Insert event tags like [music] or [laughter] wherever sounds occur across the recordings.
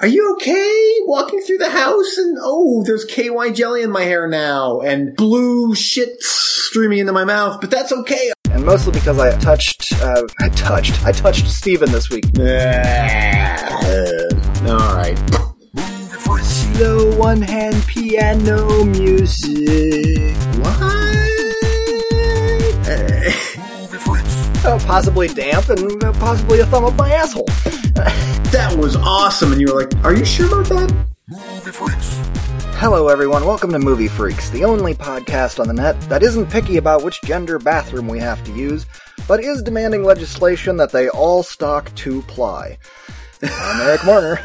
are you okay walking through the house? And oh, there's KY jelly in my hair now and blue shit streaming into my mouth, but that's okay. And mostly because I touched, uh, I touched, I touched Steven this week. All right. Slow one hand piano music. What? Uh, possibly damp and uh, possibly a thumb up my asshole. [laughs] that was awesome. And you were like, are you sure about that? Movie Freaks. Hello, everyone. Welcome to Movie Freaks, the only podcast on the net that isn't picky about which gender bathroom we have to use, but is demanding legislation that they all stock two ply. I'm Eric Marner.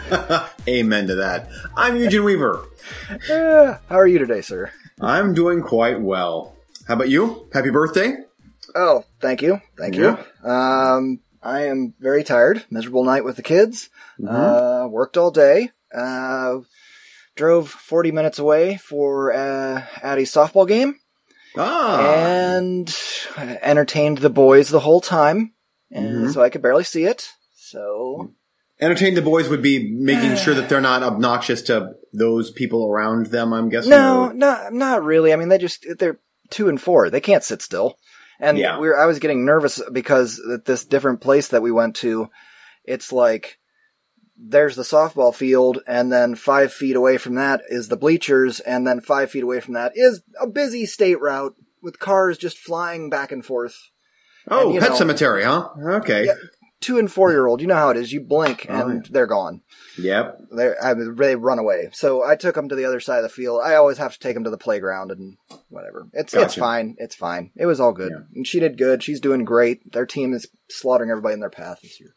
[laughs] Amen to that. I'm Eugene Weaver. Uh, how are you today, sir? I'm doing quite well. How about you? Happy birthday. Oh, thank you. Thank you. Um, I am very tired. Miserable night with the kids. Uh, worked all day. Uh, drove 40 minutes away for uh, Addie's softball game Ah. and entertained the boys the whole time. And so I could barely see it. So Entertain the boys would be making sure that they're not obnoxious to those people around them, I'm guessing. no, or- not not really. I mean, they just they're two and four. They can't sit still. And Yeah. we are I was getting nervous because at this different place that we went to, it's like there's the softball field, and then five feet away from that is the bleachers, and then five feet away from that is a busy state route with cars just flying back and forth. Oh, and, Pet know- Cemetery, huh? Okay. Yeah. Two and four year old, you know how it is. You blink oh, and Oh, yeah. they're gone. Yep. They I, they run away. So I took them to the other side of the field. I always have to take them to the playground and whatever. It's it's fine. It's fine. It was all good. Yeah. And she did good. She's doing great. Their team is slaughtering everybody in their path this year.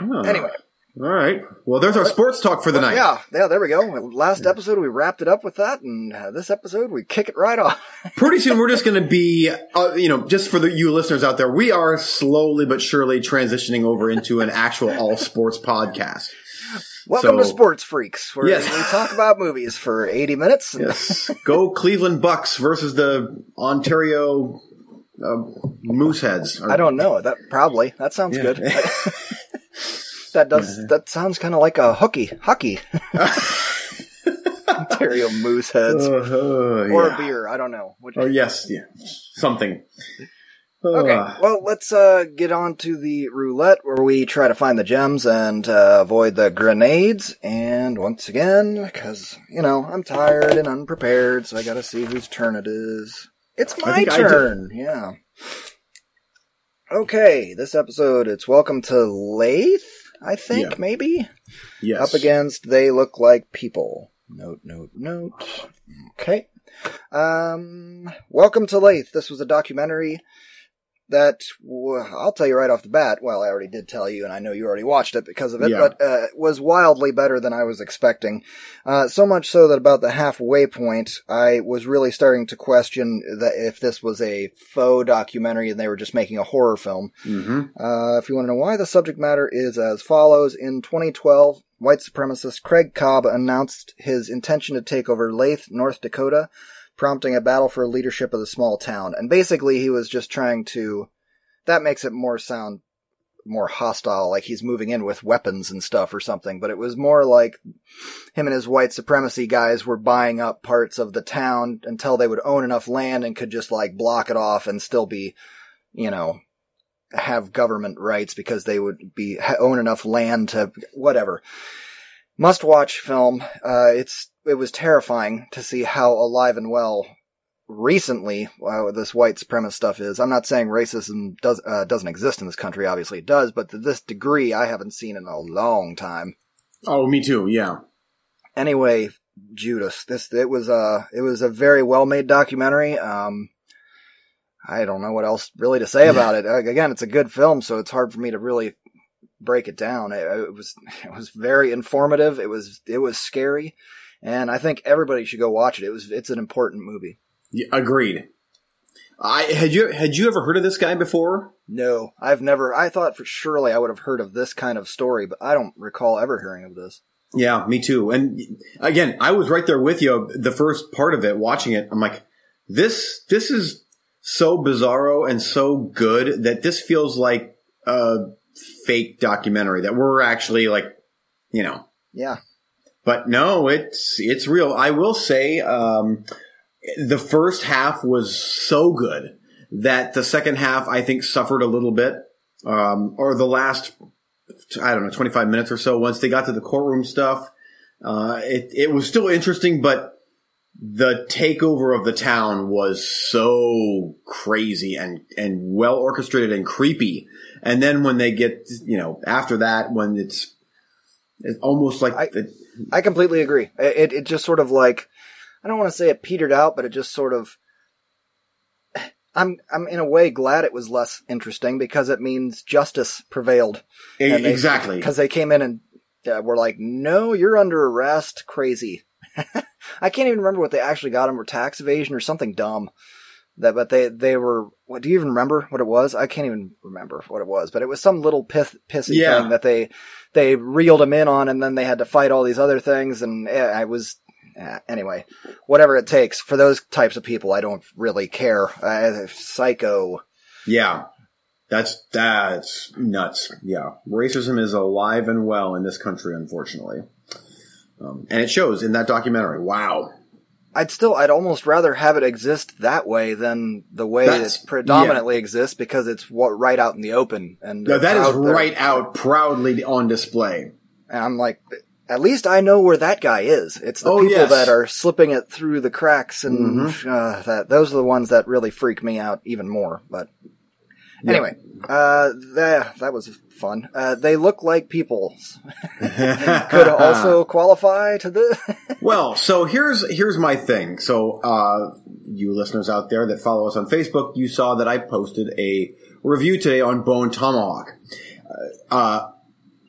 Oh. Anyway, All right. Well, there's our sports talk for the night. yeah, yeah, there we go. Last episode we wrapped it up with that, and uh, this episode we kick it right off. [laughs] Pretty soon we're just going to be, uh, you know, just for the you listeners out there, we are slowly but surely transitioning over into an actual all sports podcast. Welcome to Sports Freaks, where Yes. we talk about movies for eighty minutes. and- [laughs] Yes. Go Cleveland Bucks versus the Ontario uh, Mooseheads. Or- I don't know. That probably that sounds Yeah. good. [laughs] that does that sounds kind of like a hookie hockey. [laughs] Ontario moose heads Uh, uh, or yeah. a beer. I don't know. Which- Or yes, yeah, something. Okay, Uh, well, let's uh, get on to the roulette where we try to find the gems and uh, avoid the grenades. And once again, because, you know, I'm tired and unprepared, so I gotta see whose turn it is. It's my think I did- turn, yeah. Okay, this episode, it's Welcome to Leith, I think, Yeah. maybe? yes. Up against They Look Like People. Note, note, note. Okay. Um, Welcome to Leith. This was a documentary that I'll tell you right off the bat. Well, I already did tell you, and I know you already watched it because of it, Yeah. but uh, it was wildly better than I was expecting. Uh, so much so that about the halfway point, I was really starting to question that if this was a faux documentary and they were just making a horror film. hmm Uh, if you want to know why, the subject matter is as follows. In 2012, white supremacist Craig Cobb announced his intention to take over Leith, North Dakota, prompting a battle for leadership of the small town. And basically, he was just trying to. That makes it more sound more hostile, like he's moving in with weapons and stuff or something. But it was more like him and his white supremacy guys were buying up parts of the town until they would own enough land and could just like block it off and still be, you know, have government rights because they would be own enough land to whatever. Must watch film. Uh, it's it was terrifying to see how alive and well recently uh, this white supremacist stuff is. I'm not saying racism does uh, doesn't exist in this country. Obviously, it does, but to this degree, I haven't seen in a long time. Oh, me too. Yeah. Anyway, Judas, this it was a it was a very well made documentary. Um, I don't know what else really to say about it. Uh, Again, it's a good film, so it's hard for me to really break it down. It, uh, it was [laughs] it was very informative. It was it was scary, and I think everybody should go watch it. It was it's an important movie. Yeah, agreed. I had you had you ever heard of this guy before? No, I've never. I thought for surely I would have heard of this kind of story, but I don't recall ever hearing of this. Yeah, me too. And again, I was right there with you. The first part of it, watching it, I'm like, this this is so bizarro and so good that this feels like a fake documentary that we're actually like, you know, Yeah. But no, it's it's real. I will say, um, the first half was so good that the second half I think suffered a little bit, um, or the last I don't know twenty five minutes or so. Once they got to the courtroom stuff, uh, it it was still interesting, but the takeover of the town was so crazy and and well orchestrated and creepy. And then when they get, you know, after that, when it's it's almost like I- the, I completely agree. It, it just sort of like, I don't want to say it petered out, but it just sort of, I'm, I'm in a way glad it was less interesting because it means justice prevailed. They- exactly. Because they came in and uh, were like, no, you're under arrest. Crazy. [laughs] I can't even remember what they actually got him or tax evasion or something dumb. That, but they, they were, what, do you even remember what it was? I can't even remember what it was, but it was some little pith, pissy Yeah. thing that they, they reeled him in on and then they had to fight all these other things. And eh, I was, eh, anyway, whatever it takes for those types of people, I don't really care. Uh, psycho. Yeah. That's that's nuts. Yeah. Racism is alive and well in this country, unfortunately. Um, and it shows in that documentary. Wow. I'd still, I'd almost rather have it exist that way than the way That's- it predominantly exists because it's what right out in the open. And No, that is right out proudly on display. And I'm like, at least I know where that guy is. It's the Oh, people yes. that are slipping it through the cracks, and uh, that those are the ones that really freak me out even more. But anyway, uh, that that was fun. Uh, they look like people. [laughs] Could also qualify to the. [laughs] Well, so here's here's my thing. So, uh, you listeners out there that follow us on Facebook, you saw that I posted a review today on Bone Tomahawk. Uh, uh,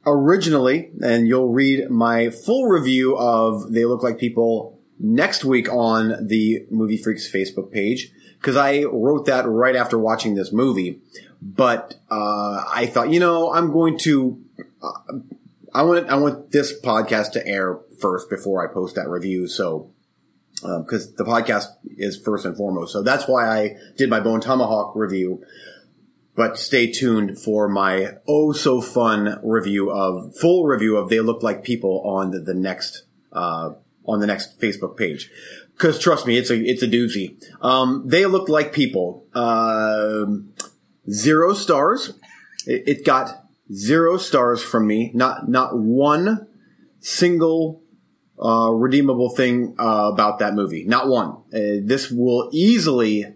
originally, and you'll read my full review of They Look Like People next week on the Movie Freaks Facebook page because I wrote that right after watching this movie. But uh, I thought, you know, I'm going to I want I want this podcast to air first before I post that review. So, because the podcast is first and foremost, so that's why I did my Bone Tomahawk review. But stay tuned for my oh so fun review of full review of They Look Like People on the, the next uh, on the next Facebook page. Because trust me, it's a it's a doozy. Um, they looked like people. Um zero stars. It, it got zero stars from me. Not not one single uh, redeemable thing uh, about that movie. Not one. Uh, this will easily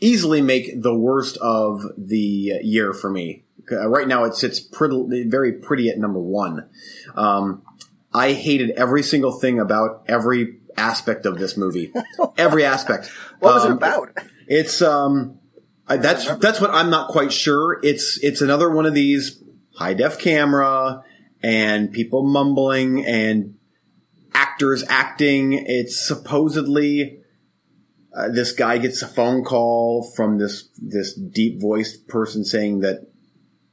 easily make the worst of the year for me. Uh, right now, it sits pretty, very pretty at number one. Um, I hated every single thing about every aspect of this movie. [laughs] every aspect. What was it Um, about? it's um, I, that's that's what I'm not quite sure. It's it's another one of these high def camera and people mumbling and actors acting. It's supposedly uh, this guy gets a phone call from this this deep voiced person saying that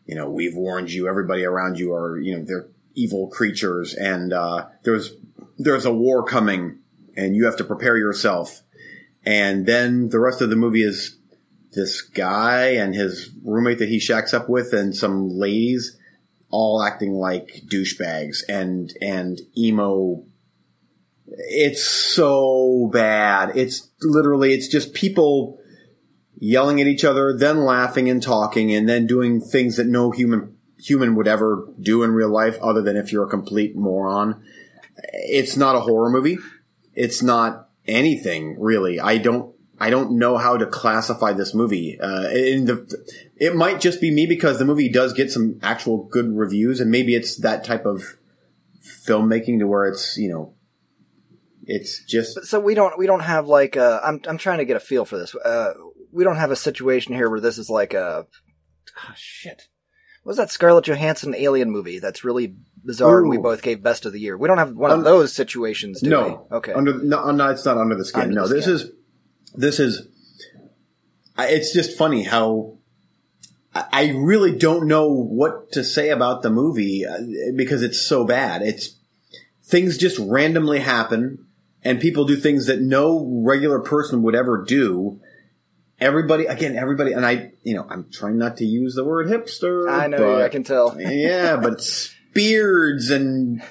you know we've warned you. Everybody around you are you know they're evil creatures and uh, there's there's a war coming and you have to prepare yourself. And then the rest of the movie is this guy and his roommate that he shacks up with and some ladies all acting like douchebags and and emo. It's so bad. It's literally it's just people yelling at each other then laughing and talking and then doing things that no human human would ever do in real life other than if you're a complete moron. It's not a horror movie it's not anything really i don't I don't know how to classify this movie. Uh, in the, it might just be me because the movie does get some actual good reviews, and maybe it's that type of filmmaking to where it's you know, it's just So we don't we don't have like a, I'm I'm trying to get a feel for this. Uh, we don't have a situation here where this is like a oh, shit. What was that Scarlett Johansson alien movie that's really bizarre and we both gave best of the year? We don't have one Um, of those situations, do no, we? Okay. under no, no, it's not under the skin. Under no, the this skin. is this is. I- It's just funny how I really don't know what to say about the movie uh, because it's so bad. It's things just randomly happen, and people do things that no regular person would ever do. Everybody, again, everybody, and I, you know, I'm trying not to use the word hipster. I know, but- I can tell. yeah, but [laughs] it's beards and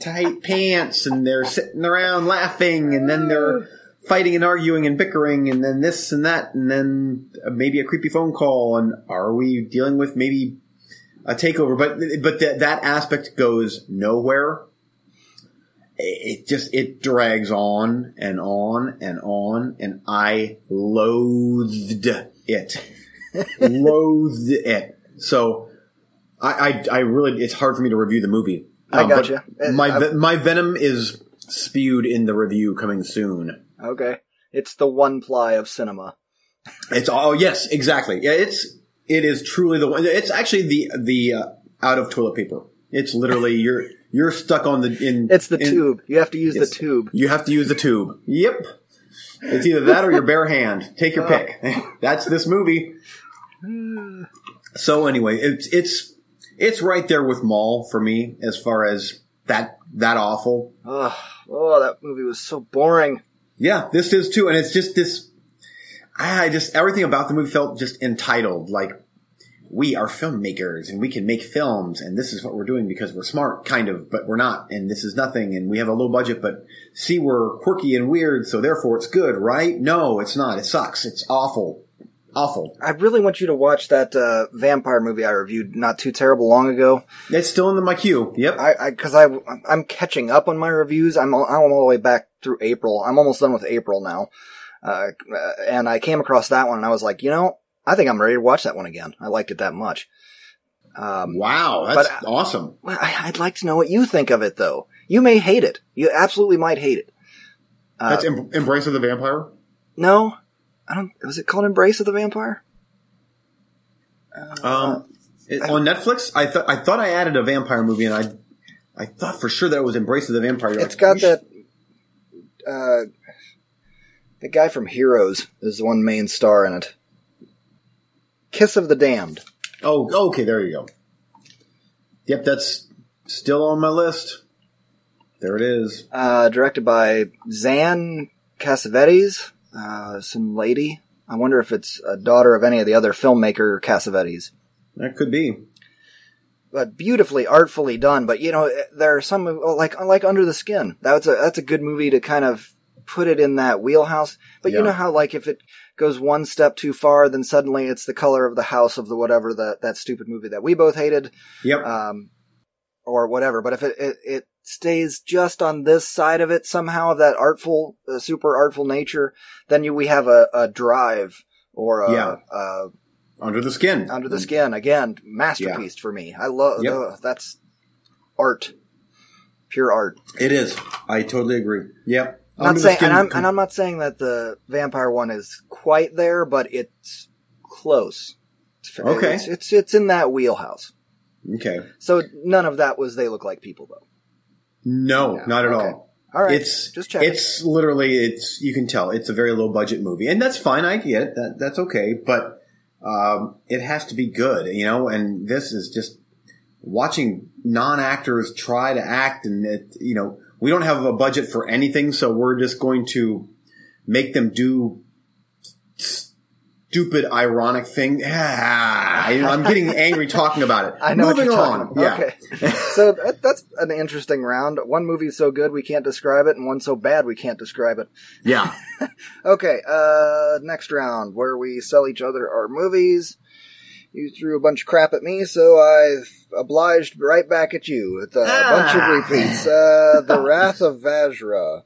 tight pants and they're sitting around laughing and then they're fighting and arguing and bickering and then this and that and then uh, maybe a creepy phone call and are we dealing with maybe a takeover? But but that that aspect goes nowhere. It just it drags on and on and on and i loathed it. [laughs] Loathed it. So I, I i really it's hard for me to review the movie I Um, gotcha. my I- my venom is spewed in the review coming soon Okay. It's the one ply of cinema. It's oh yes, exactly. Yeah, it's it is truly the one. It's actually the the uh, out of toilet paper. It's literally [laughs] you're you're stuck on the in. It's the in- tube. You have to use the tube. You have to use the tube. Yep. It's either that or your bare hand. Take your [laughs] Oh. pick. [laughs] That's this movie. [sighs] So anyway, it's it's it's right there with Mall for me as far as that that awful. Ugh. Oh, that movie was so boring. Yeah, this is too, and it's just this. I just everything about the movie felt just entitled. Like we are filmmakers and we can make films, and this is what we're doing because we're smart, kind of, but we're not, and this is nothing, and we have a low budget, but see, we're quirky and weird, so therefore it's good, right? No, it's not. It sucks. It's awful, awful. I really want you to watch that uh, vampire movie I reviewed not too terrible long ago. It's still in the, my queue. Yep. I because I, I'm catching up on my reviews. I'm all, I'm all the way back through April. I'm almost done with April now, uh, and I came across that one and I was like, you know, I think I'm ready to watch that one again. I liked it that much. Um, wow, that's but- awesome. well, I, I'd like to know what you think of it, though. You may hate it. You absolutely might hate it. Uh, That's em- Embrace of the Vampire. no, I don't. Was it called Embrace of the Vampire? Um, it- on Netflix, I thought I thought I added a vampire movie, and I I thought for sure that it was Embrace of the Vampire. You're It's like, got you should- that. Uh, the guy from Heroes is the one main star in it. Kiss of the Damned. Oh, okay, there you go. Yep, that's still on my list. There it is. Uh, directed by Xan Cassavetes, uh, some lady. I wonder if it's a daughter of any of the other filmmaker Cassavetes. That could be. but beautifully, artfully done. But you know, there are some like like Under the Skin. That's a that's a good movie to kind of put it in that wheelhouse. But Yeah. you know how like if it goes one step too far, then suddenly it's the color of the house of the whatever that that stupid movie that we both hated, Yep. um, or whatever. But if it, it it stays just on this side of it somehow of that artful, uh, super artful nature, then you we have a, a drive or a, Yeah. a Under the skin. under the Skin again, masterpiece for me. I love Yep. that's art, pure art. It is. I totally agree. Yep. Not Under saying, and I'm and I'm not saying that the vampire one is quite there, but it's close. It's, Okay. it's it's, it's in that wheelhouse. okay. So none of that was they look like people though. No, Yeah, not at okay. all. All right, It's just check. It's literally it's you can tell it's a very low budget movie, and that's fine. I get it. That that's okay, but um, it has to be good, you know. And this is just watching non actors try to act, and it, you know we don't have a budget for anything, so we're just going to make them do stupid, ironic thing. [laughs] Ah, I- I'm getting angry talking about it. [laughs] I know Moving what you're on. talking. Yeah. Okay, so that, that's an interesting round. One movie's so good we can't describe it, and one so bad we can't describe it. Yeah. [laughs] Okay, uh, next round where we sell each other our movies. You threw a bunch of crap at me, so I've obliged right back at you with a bunch of Ah. repeats. Uh, the Wrath of Vajra.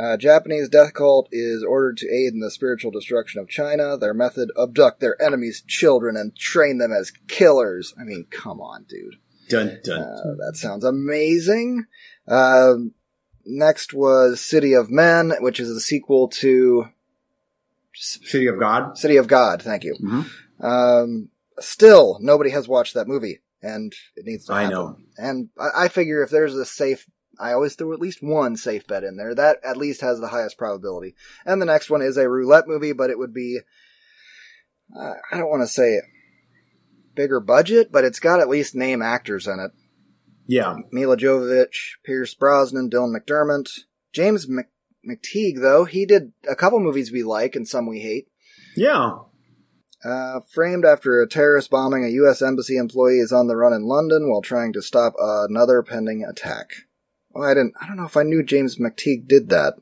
Uh, Japanese death cult is ordered to aid in the spiritual destruction of China. Their method, abduct their enemies' children and train them as killers. I mean, come on, dude. Dun dun. Uh, that sounds amazing. Um, next was City of Men, which is the sequel to City of God. City of God. Thank you. Mhm. Um, still, nobody has watched that movie, and it needs to be. I know. And I, I figure if there's a safe, I always throw at least one safe bet in there. That at least has the highest probability. And the next one is a roulette movie, but it would be, uh, I don't want to say bigger budget, but it's got at least name actors in it. Yeah. Milla Jovovich, Pierce Brosnan, Dylan McDermott, James Mc- McTeigue. Though he did a couple movies we like and some we hate. Yeah. Uh, framed after a terrorist bombing, a U.S. embassy employee is on the run in London while trying to stop another pending attack. Well, I didn't. I don't know if I knew James McTeigue did that.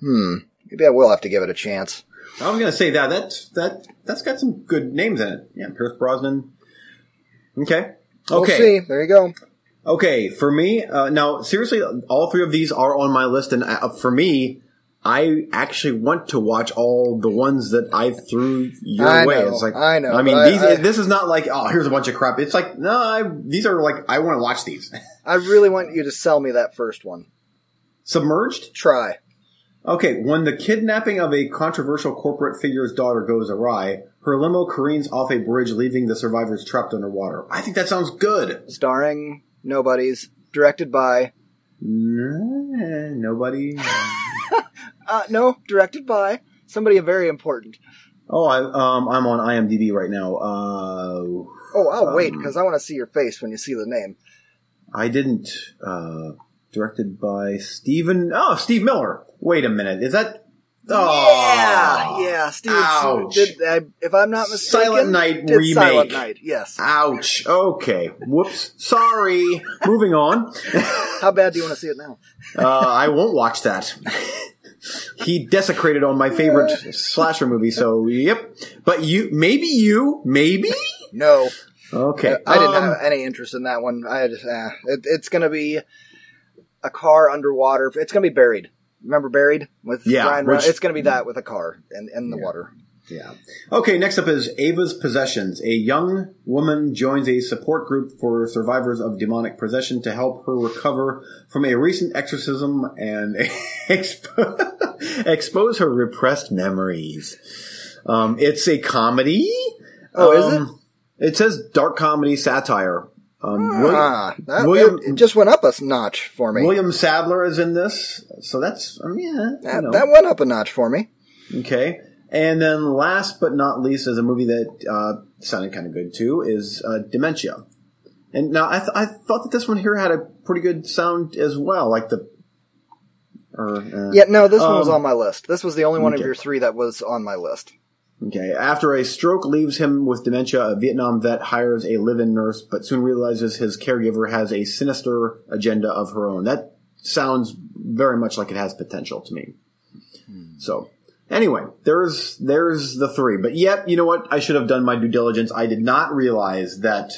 Hmm. Maybe I will have to give it a chance. I was gonna say that that that that's got some good names in it. Yeah, Pierce Brosnan. Okay. We'll Okay. see. There you go. Okay, for me, uh, now seriously, all three of these are on my list, and uh, for me, I actually want to watch all the ones that I threw your I way. know, it's like I know, I mean, these, I- this is not like oh, here's a bunch of crap. It's like no, I, these are like I want to watch these. [laughs] I really want you to sell me that first one. Submerged. Try. Okay, when the kidnapping of a controversial corporate figure's daughter goes awry, her limo careens off a bridge, leaving the survivors trapped underwater. I think that sounds good. Starring nobodies. Directed by. Nah, Nobody. [laughs] Uh, no, directed by somebody very important. Oh, I, um, I'm on IMDb right now. Uh, Oh, I'll wait Um, because I want to see your face when you see the name. I didn't. Uh, directed by Stephen. Oh, Steve Miller. Wait a minute. Is that? Oh, yeah, yeah. Steven Ouch. did. I, if I'm not mistaken, Silent Night remake. Silent Night. Yes. Ouch. Okay. Whoops. Sorry. Moving on. [laughs] How bad do you want to see it now? Uh, I won't watch that. he desecrated on my favorite [laughs] slasher movie. So, yep. But you, maybe you, maybe. No, Okay. I didn't Um, have any interest in that one. I just, eh, it, it's going to be a car underwater. It's going to be buried. Remember buried with Yeah, Reynolds? which- It's going to be that with a car in, in the Yeah. water. Yeah. Okay, next up is Ava's Possessions. A young woman joins a support group for survivors of demonic possession to help her recover from a recent exorcism and [laughs] expo- [laughs] expose her repressed memories. Um, it's a comedy. Oh, is it? Um, It says dark comedy satire. Um, Ah, that, William- it, it just went up a notch for me. William Sadler is in this, so that's um, yeah. you that, know. that went up a notch for me. Okay. And then last but not least is a movie that uh, sounded kind of good too is uh, Dementia. And now I, th- I thought that this one here had a pretty good sound as well, like the. Or, uh, Yeah, no, this one was Um, on my list. This was the only one of your three that was on my list. Okay. After a stroke leaves him with dementia, a Vietnam vet hires a live-in nurse, but soon realizes his caregiver has a sinister agenda of her own. That sounds very much like it has potential to me. Hmm. So, anyway, there's there's the three. But yet, you know what? I should have done my due diligence. I did not realize that.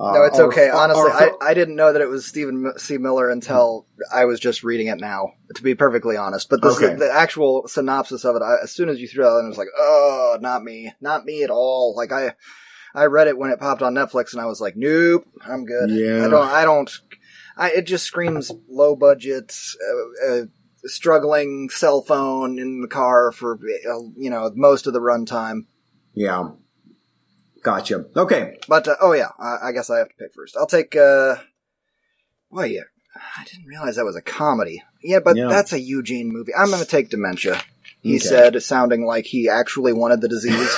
Uh, No, it's our- okay. Honestly, our- I, I didn't know that it was Stephen C. Miller until I was just reading it now, to be perfectly honest. But this, Okay. the actual synopsis of it, I, as soon as you threw it out, I was like, oh, not me. Not me at all. Like, I, I read it when it popped on Netflix and I was like, nope, I'm good. Yeah. I don't, I don't, I, it just screams low budget, uh, uh, struggling cell phone in the car for, uh, you know, most of the runtime. yeah. Gotcha. Okay. But uh, oh yeah, I, I guess I have to pick first. I'll take. uh Well, yeah, I didn't realize that was a comedy. Yeah, but Yeah. that's a Eugene movie. I'm going to take Dementia. He Okay. said, sounding like he actually wanted the disease.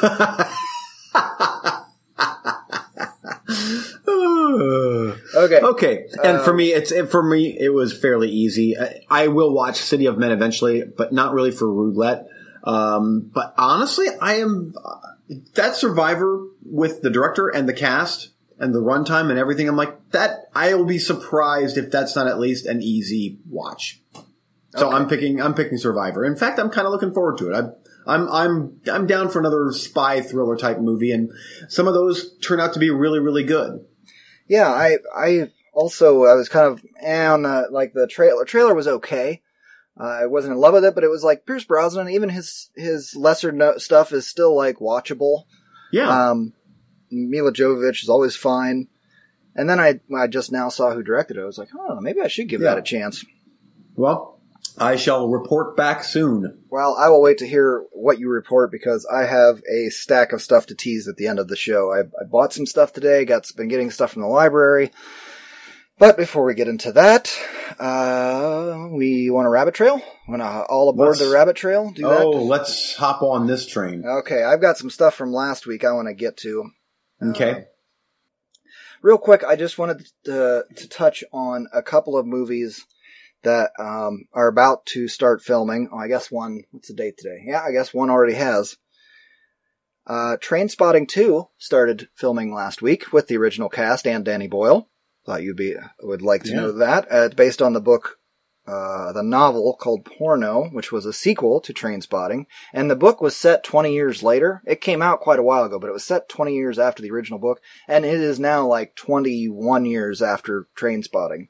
[laughs] okay. Okay, and Uh, for me, it's it, for me it was fairly easy. I, I will watch City of Men eventually, but not really for roulette. Um, but honestly, I am that Survivor with the director and the cast and the runtime and everything. I'm like that. I will be surprised if that's not at least an easy watch. So Okay. I'm picking I'm picking Survivor. In fact, I'm kind of looking forward to it. I, I'm I'm I'm down for another spy thriller type movie, and some of those turn out to be really really good. Yeah, I I also I was kind of eh, on like the trailer. Trailer was okay. Uh, I wasn't in love with it, but it was like Pierce Brosnan. Even his his lesser no- stuff is still like watchable. Yeah. Um, Milla Jovovich is always fine. And then I I just now saw who directed it. I was like, oh, maybe I should give Yeah. that a chance. Well, I shall report back soon. Well, I will wait to hear what you report because I have a stack of stuff to tease at the end of the show. I, I bought some stuff today. Got been getting stuff from the library. But before we get into that, uh, we want a rabbit trail. Want to all aboard Let's- the rabbit trail? Do that. Oh, let's hop on this train. Okay, I've got some stuff from last week I want to get to. Okay. Uh, real quick, I just wanted to, to touch on a couple of movies that um, are about to start filming. Oh, I guess one. What's the date today? Yeah, I guess one already has. Uh, Trainspotting 2 started filming last week with the original cast and Danny Boyle, Thought you'd be would like to Yeah. know that. Uh, it's based on the book, uh, the novel called Porno, which was a sequel to Trainspotting, and the book was set 20 years later. It came out quite a while ago, but it was set 20 years after the original book, and it is now like 21 years after Trainspotting.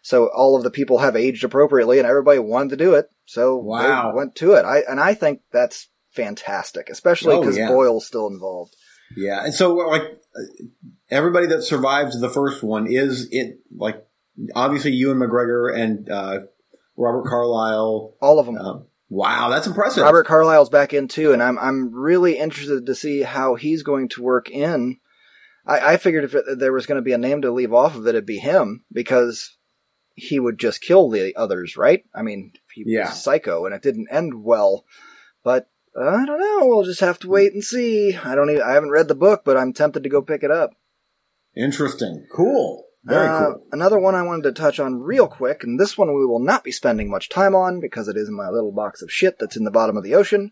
So all of the people have aged appropriately, and everybody wanted to do it, so Wow. they went to it. I and I think that's fantastic, especially Oh, because yeah. Boyle's still involved. Yeah, and so like uh, everybody that survived the first one is it like obviously Ewan McGregor and uh, Robert Carlyle. All of them. Um, wow, that's impressive. Robert Carlyle's back in too, and I'm I'm really interested to see how he's going to work in. I, I figured if it, there was going to be a name to leave off of it, it'd be him because he would just kill the others, right? I mean, he Yeah. was psycho, and it didn't end well. But uh, I don't know. We'll just have to wait and see. I don't even. I haven't read the book, but I'm tempted to go pick it up. Interesting, cool, very Uh, cool. Another one I wanted to touch on real quick, and this one we will not be spending much time on because it is in my little box of shit that's in the bottom of the ocean.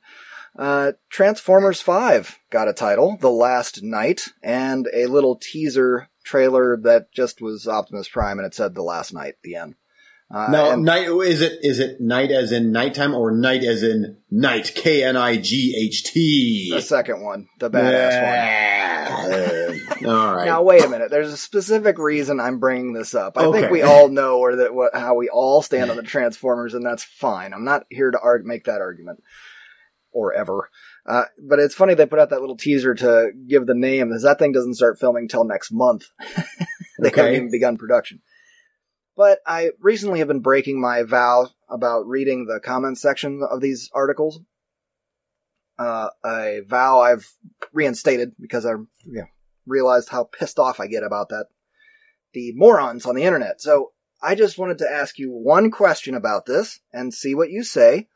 Uh, Transformers 5 got a title, The Last Knight, and a little teaser trailer that just was Optimus Prime and it said The Last Knight, the end. Uh, Now, night is it is it night as in nighttime or night as in night? K N I G H T. the second one, the badass one. one. [laughs] All right. Now wait a minute. There's a specific reason I'm bringing this up. I Okay. think we all know or that what, how we all stand on the Transformers, and that's fine. I'm not here to arg- make that argument or ever. Uh, but it's funny they put out that little teaser to give the name, because that thing doesn't start filming till next month. [laughs] they Okay. haven't even begun production. But I recently have been breaking my vow about reading the comments section of these articles. Uh, a vow I've reinstated because I you realized how pissed off I get about that. The morons on the internet. So I just wanted to ask you one question about this and see what you say,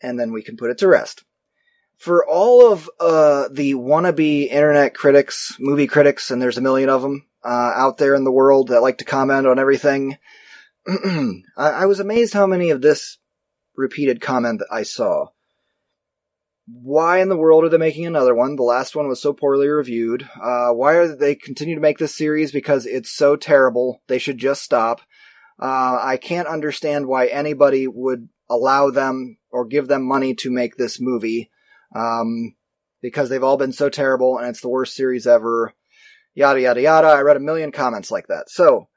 and then we can put it to rest. For all of uh, the wannabe internet critics, movie critics, and there's a million of them uh, out there in the world that like to comment on everything, [clears throat] I, I was amazed how many of this repeated comment that I saw. Why in the world are they making another one? The last one was so poorly reviewed. Uh, why are they continue to make this series? Because it's so terrible. They should just stop. Uh, I can't understand why anybody would allow them or give them money to make this movie. Um, because they've all been so terrible and it's the worst series ever. Yada, yada, yada. I read a million comments like that. So,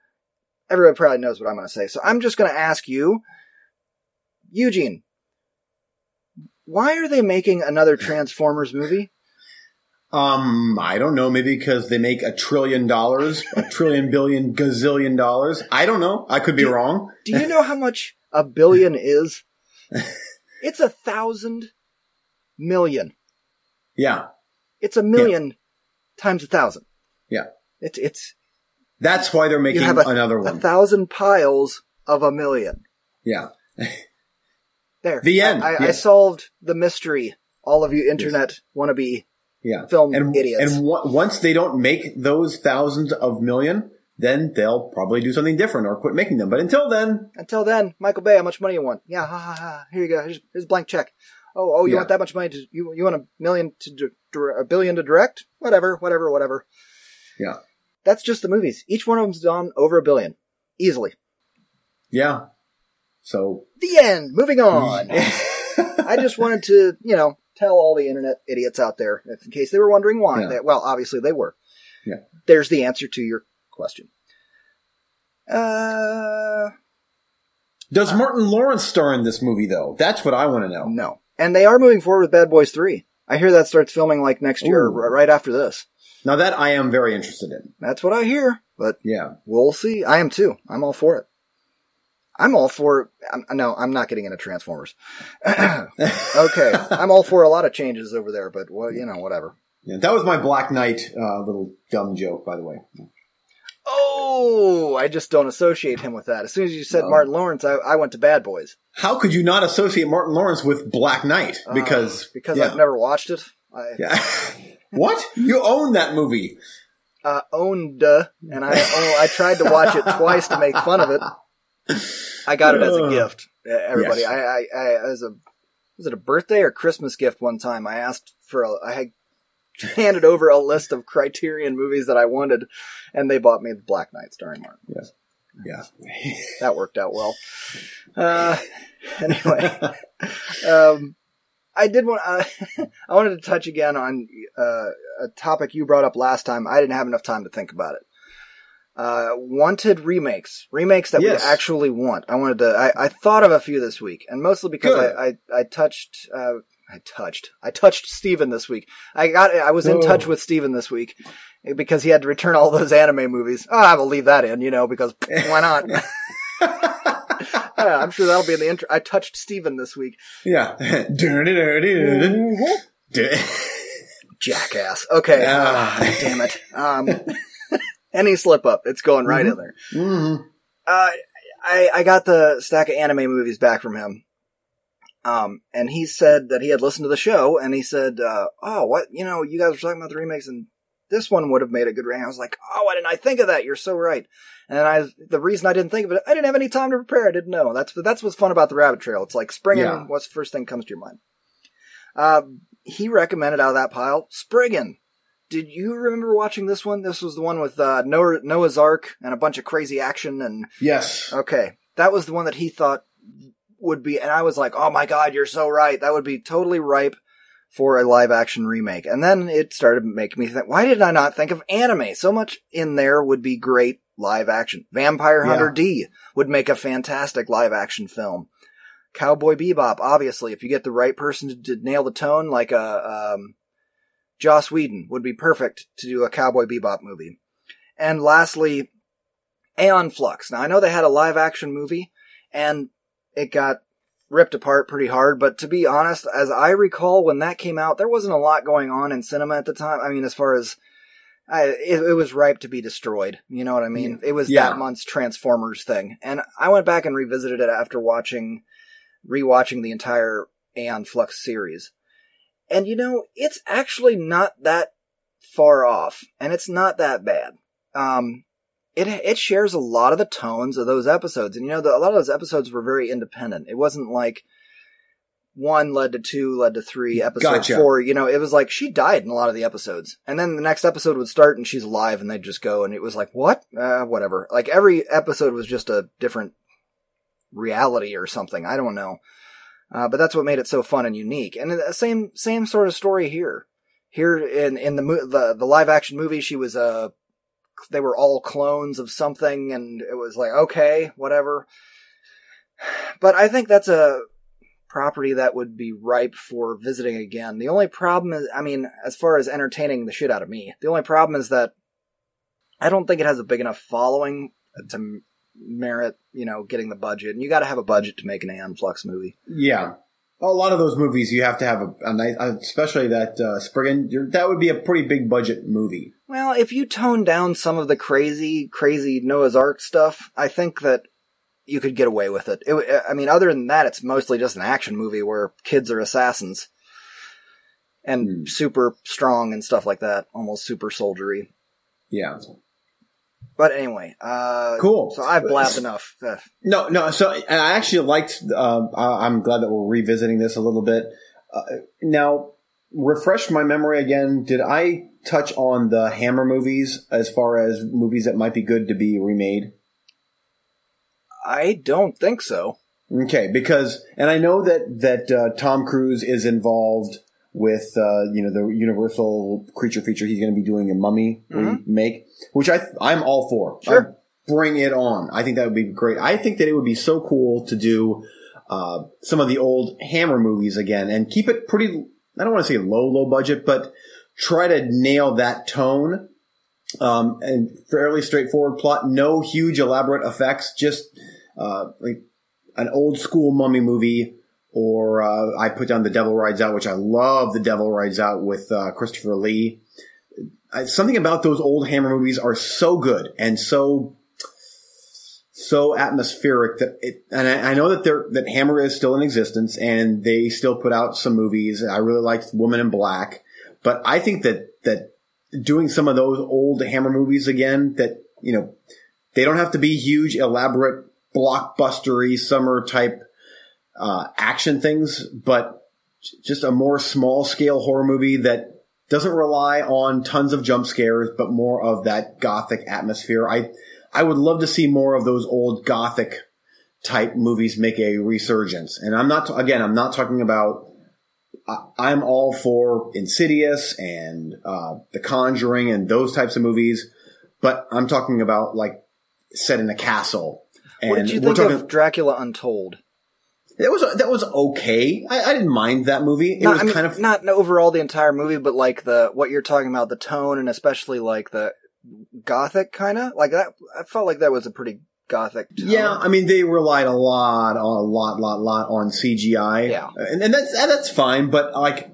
everybody probably knows what I'm going to say. So I'm just going to ask you, Eugene, why are they making another Transformers movie? Um, I don't know. Maybe because they make a trillion dollars, a trillion billion gazillion dollars. I don't know. I could be Do- wrong. Do you know how much a billion is? [laughs] It's a thousand million. Yeah, It's a million times a thousand. Yeah. It's it's That's why they're making a, another a one. thousand piles of a million. yeah. [laughs] There. The end, I, I, I solved the mystery. All of you internet wannabe Yeah. film and idiots. and w- once they don't make those thousands of million, then they'll probably do something different or quit making them. But until then, Until then, Michael Bay, how much money you want? Yeah, ha ha ha. Here you go. Here's, here's a blank check. Oh, oh, you Yeah. want that much money to you? You want a million to di- a billion to direct? Whatever, whatever, whatever. Yeah, That's just the movies. Each one of them's done over a billion, easily. yeah. So The end. Moving on. [laughs] I just wanted to, you know, tell all the internet idiots out there, in case they were wondering why. Yeah. That, well, obviously they were. Yeah. There's the answer to your question. Uh, does Martin Lawrence star in this movie though? That's what I want to know. no. And they are moving forward with Bad Boys 3. I hear that starts filming like next year, Ooh. right after this. Now that I am very interested in. That's what I hear, but Yeah. we'll see. I am too. I'm all for it. I'm all for. I'm, no, I'm not getting into Transformers. [clears throat] okay, [laughs] I'm all for a lot of changes over there, but well, you know, whatever. Yeah, that was my Black Knight uh, little dumb joke, by the way. Oh, I just don't associate him with that. As soon as you said Oh. Martin Lawrence, I, I went to Bad Boys How could you not associate Martin Lawrence with Black Knight? Uh, Because because yeah. I've never watched it. I Yeah. [laughs] what? You own that movie. uh, owned, uh, and I oh, I tried to watch it twice to make fun of it. I got it as a Uh, gift. Everybody, yes. I, I, I as a was it a birthday or Christmas gift one time? I asked for a, I had handed over a list of Criterion movies that I wanted, and they bought me the Black Knight starring Martin. Yes. Yeah. that worked out well. Uh, anyway, [laughs] um, I did want. Uh, [laughs] I wanted to touch again on uh, a topic you brought up last time. I didn't have enough time to think about it. Uh, wanted remakes, remakes that Yes. we actually want. I wanted to. I, I thought of a few this week, and mostly because I, I I touched. Uh, I touched. I touched Steven this week. I got. I was in Whoa. touch with Steven this week because he had to return all those anime movies. Oh, I will leave that in, you know, because [laughs] why not? [laughs] Yeah, [laughs] I'm sure that'll be in the intro. I touched Steven this week. yeah. [laughs] Jackass. Okay. Ah. Ah, damn it. Um, [laughs] any slip up, it's going right in there. Mhm. Uh, I, I got the stack of anime movies back from him. Um, and he said that he had listened to the show and he said, uh, oh, what, you know, you guys were talking about the remakes and this one would have made a good rank. I was like, oh, why didn't I think of that? You're so right. And I, the reason I didn't think of it, I didn't have any time to prepare. I didn't know. That's, that's what's fun about the rabbit trail. It's like springing. Yeah. What's the first thing that comes to your mind? Uh, he recommended out of that pile, Spriggan. Did you remember watching this one? This was the one with, uh, Noah, Noah's Ark and a bunch of crazy action and Yes. Okay. That was the one that he thought would be, and I was like, oh my god, you're so right. That would be totally ripe for a live action remake. And then it started making me think, why did I not think of anime? So much in there would be great live action. Vampire Yeah. Hunter D would make a fantastic live action film. Cowboy Bebop, obviously, if you get the right person to, to nail the tone, like a, um, Joss Whedon would be perfect to do a Cowboy Bebop movie. And lastly, Aeon Flux. Now I know they had a live action movie and it got ripped apart pretty hard, but to be honest, as I recall when that came out, there wasn't a lot going on in cinema at the time. I mean, as far as I, it, it was ripe to be destroyed. You know what I mean? It was Yeah. that month's Transformers thing. And I went back and revisited it after watching, rewatching the entire Aeon Flux series. And you know, it's actually not that far off, and it's not that bad. Um, it it shares a lot of the tones of those episodes, and you know, the, a lot of those episodes were very independent. It wasn't like one led to two, led to three, episode Gotcha. four. You know, it was like she died in a lot of the episodes, and then the next episode would start and she's alive, and they'd just go, and it was like what, uh, whatever. Like every episode was just a different reality or something. I don't know. Uh, but that's what made it so fun and unique. And the same same sort of story here. Here in in the mo- the the live action movie, she was uh they were all clones of something, and it was like okay, whatever. But I think that's a property that would be ripe for visiting again. The only problem is, I mean, as far as entertaining the shit out of me, the only problem is that I don't think it has a big enough following to merit, you know, getting the budget. And you got to have a budget to make an Aeon Flux movie. Yeah. A lot of those movies, you have to have a, a nice, especially that uh, Spriggan. That would be a pretty big budget movie. Well, if you tone down some of the crazy, crazy Noah's Ark stuff, I think that you could get away with it. it. I mean, other than that, it's mostly just an action movie where kids are assassins and Hmm. super strong and stuff like that, almost super soldiery. Yeah. But anyway, uh, Cool. So I've blabbed enough. Uh, No, no. So, I actually liked. Uh, I'm glad that we're revisiting this a little bit. Uh, now, refresh my memory again. Did I touch on the Hammer movies as far as movies that might be good to be remade? I don't think so. Okay, because and I know that that uh, Tom Cruise is involved with uh, you know the Universal creature feature. He's going to be doing a Mummy Mhm. which I I'm all for. Sure. I- bring it on. I think that would be great. I think that it would be so cool to do uh, some of the old Hammer movies again and keep it pretty. I don't want to say low low budget, but try to nail that tone. Um, and fairly straightforward plot. No huge elaborate effects. Just uh, like an old school mummy movie, or uh, I put down The Devil Rides Out, which I love. The Devil Rides Out with uh, Christopher Lee. I, something about those old Hammer movies are so good and so so atmospheric that it. And I, I know that they're that Hammer is still in existence and they still put out some movies. I really liked Woman in Black, but I think that that doing some of those old Hammer movies again, that you know, they don't have to be huge, elaborate, blockbustery summer type uh, action things, but just a more small scale horror movie that doesn't rely on tons of jump scares, but more of that gothic atmosphere. I I would love to see more of those old gothic type movies make a resurgence. And I'm not again, I'm not talking about. I, am all for Insidious and uh, The Conjuring and those types of movies, but I'm talking about like set in a castle. And what did you think talking, of Dracula Untold? That was that was okay. I, I didn't mind that movie. It not, was I mean, kind of not overall the entire movie, but like the what you're talking about, the tone, and especially like the gothic kind of like that. I felt like that was a pretty gothic. Tone. Yeah, I mean they relied a lot, a lot, lot, lot on CGI. Yeah, and, and that's that's fine, but like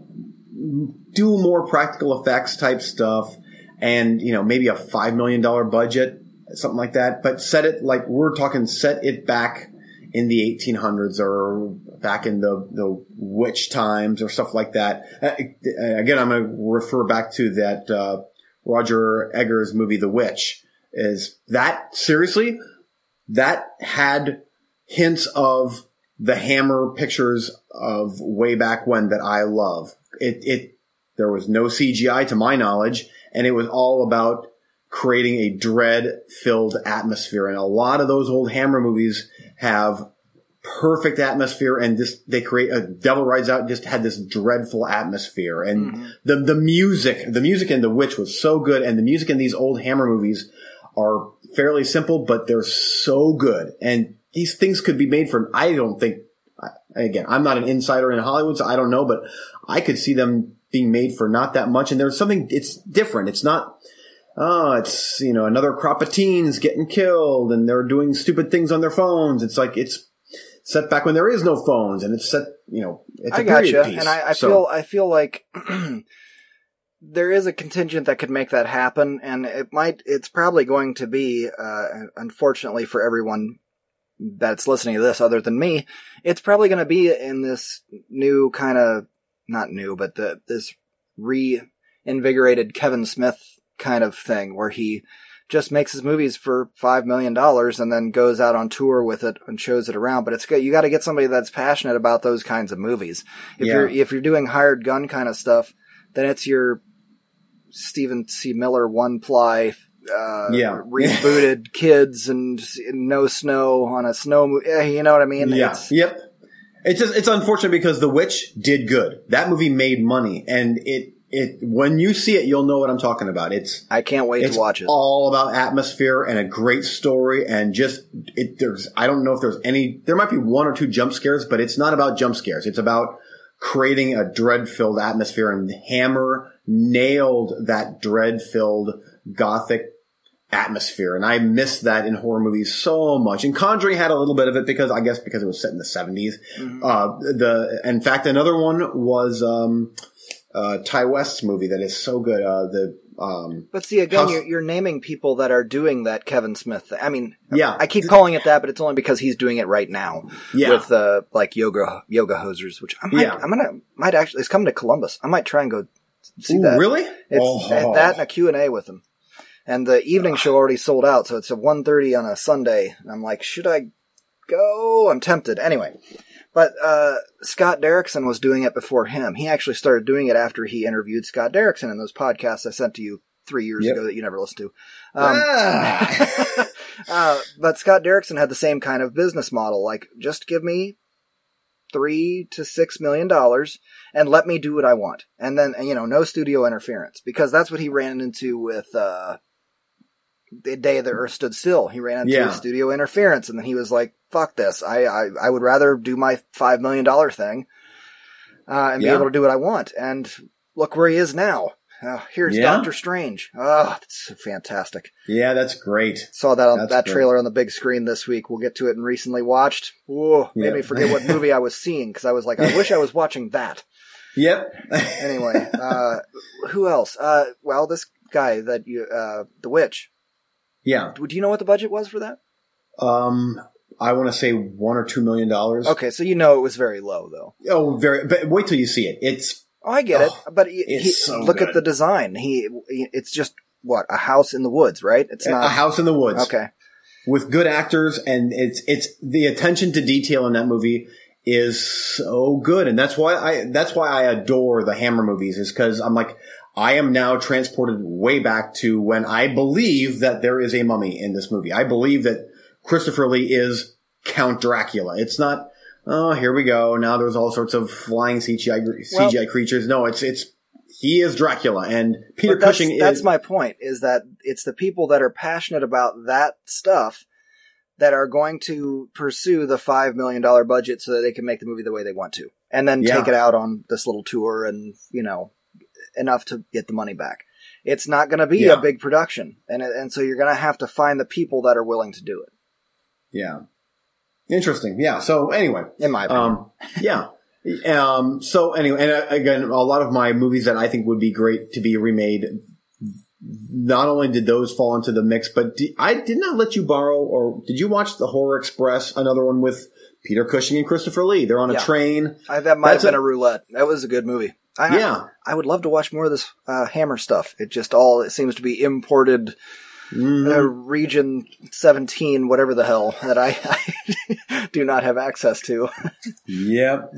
do more practical effects type stuff, and you know maybe a five million dollar budget, something like that. But set it like we're talking, set it back in the 1800s or back in the, the witch times or stuff like that. Uh, again, I'm going to refer back to that, uh, Roger Eggers movie, The Witch. Is that seriously? That had hints of the Hammer pictures of way back when that I love. It, it, there was no CGI to my knowledge, and it was all about creating a dread filled atmosphere. And a lot of those old Hammer movies have perfect atmosphere and just they create a devil rides out just had this dreadful atmosphere. And mm-hmm. the the music the music in the witch was so good. And the music in these old hammer movies are fairly simple but they're so good. And these things could be made for i don't think again i'm not an insider in hollywood so i don't know but i could see them being made for not that much. And there's something it's different. It's not oh, it's, you know, another crop of teens getting killed and they're doing stupid things on their phones. It's like, it's set back when there is no phones and it's set, you know, it's I got you. And I, I so. feel, I feel like [clears throat] there is a contingent that could make that happen. And it might, it's probably going to be, uh, unfortunately for everyone that's listening to this other than me, it's probably going to be in this new kind of, not new, but the, this reinvigorated Kevin Smith kind of thing where he just makes his movies for five million dollars and then goes out on tour with it and shows it around. But it's good. You got to get somebody that's passionate about those kinds of movies. If yeah. you're if you're doing hired gun kind of stuff, then it's your Stephen C. Miller one ply. Uh, yeah, rebooted [laughs] kids and no snow on a snow movie. You know what I mean? Yeah. It's, yep. It's just, it's unfortunate because The Witch did good. That movie made money and it it when you see it, you'll know what I'm talking about. It's I can't wait to watch it. All about atmosphere and a great story, and just it. There's I don't know if there's any. There might be one or two jump scares, but it's not about jump scares. It's about creating a dread filled atmosphere, and Hammer nailed that dread filled gothic atmosphere. And I miss that in horror movies so much. And Conjuring had a little bit of it because I guess because it was set in the 70s. Mm-hmm. Uh, the, in fact, another one was, um, uh, Ti West's movie that is so good. Uh, the um, but see again, House- you're, you're, naming people that are doing that Kevin Smith. Thing. I mean, yeah, I keep calling it that, but it's only because he's doing it right now. Yeah. with uh, like yoga yoga hosers, which I might, yeah. I'm gonna might actually. It's coming to Columbus. I might try and go see Ooh, that. Really? It's oh. that and a Q and A with him. And the evening show already sold out, so it's a 1.30 on a Sunday. And I'm like, should I go? I'm tempted. Anyway, but uh, Scott Derrickson was doing it before him. He actually started doing it after he interviewed Scott Derrickson in those podcasts I sent to you three years yep. ago that you never listened to. Um, ah. [laughs] uh, but Scott Derrickson had the same kind of business model. Like, just give me three to six million dollars and let me do what I want. And then, you know, no studio interference because that's what he ran into with, uh, the day the earth stood still. He ran into yeah. studio interference and then he was like, fuck this. I, I, I would rather do my $5 million thing, uh, and yeah. be able to do what I want. And look where he is now. Uh, here's yeah. Doctor Strange. Oh, that's fantastic. Yeah, that's great. Saw that on that's that great. trailer on the big screen this week. We'll get to it and recently watched. Whoa, made yeah. me forget what movie I was seeing because I was like, I wish I was watching that. [laughs] Yep. anyway, uh, who else? Uh, well, this guy that you, uh, the witch. Yeah. Do you know what the budget was for that? Um, I want to say one or two million dollars. Okay, so you know it was very low, though. Oh, very. But wait till you see it. It's. Oh, I get oh, it. But he, he, so look good. at the design. He, he, it's just what a house in the woods, right? It's not a house in the woods. Okay. With good actors, and it's it's the attention to detail in that movie is so good, and that's why I that's why I adore the Hammer movies. Is because I'm like I am now transported way back to when I believe that there is a mummy in this movie. I believe that Christopher Lee is Count Dracula. It's not, oh, here we go. Now there's all sorts of flying CGI, CGI Well- creatures. No, it's, it's, he is Dracula and Peter that's, Cushing that's is, my point is that it's the people that are passionate about that stuff that are going to pursue the five million dollar budget so that they can make the movie the way they want to and then Yeah. take it out on this little tour and you know enough to get the money back it's not going to be Yeah. a big production and and so you're going to have to find the people that are willing to do it yeah. Interesting. Yeah. So anyway, in my opinion Um, yeah. Um, so anyway, and uh, again, a lot of my movies that I think would be great to be remade. Not only did those fall into the mix, but I did not let you borrow, or did you watch the Horror Express? Another one with Peter Cushing and Christopher Lee. They're on a Yeah. train. I, that might have been a- a, roulette that was a good movie I, Yeah. I would love to watch more of this uh, Hammer stuff. It just all it seems to be imported Mhm. uh, region 17 whatever the hell that I, [laughs] I do not have access to Yep.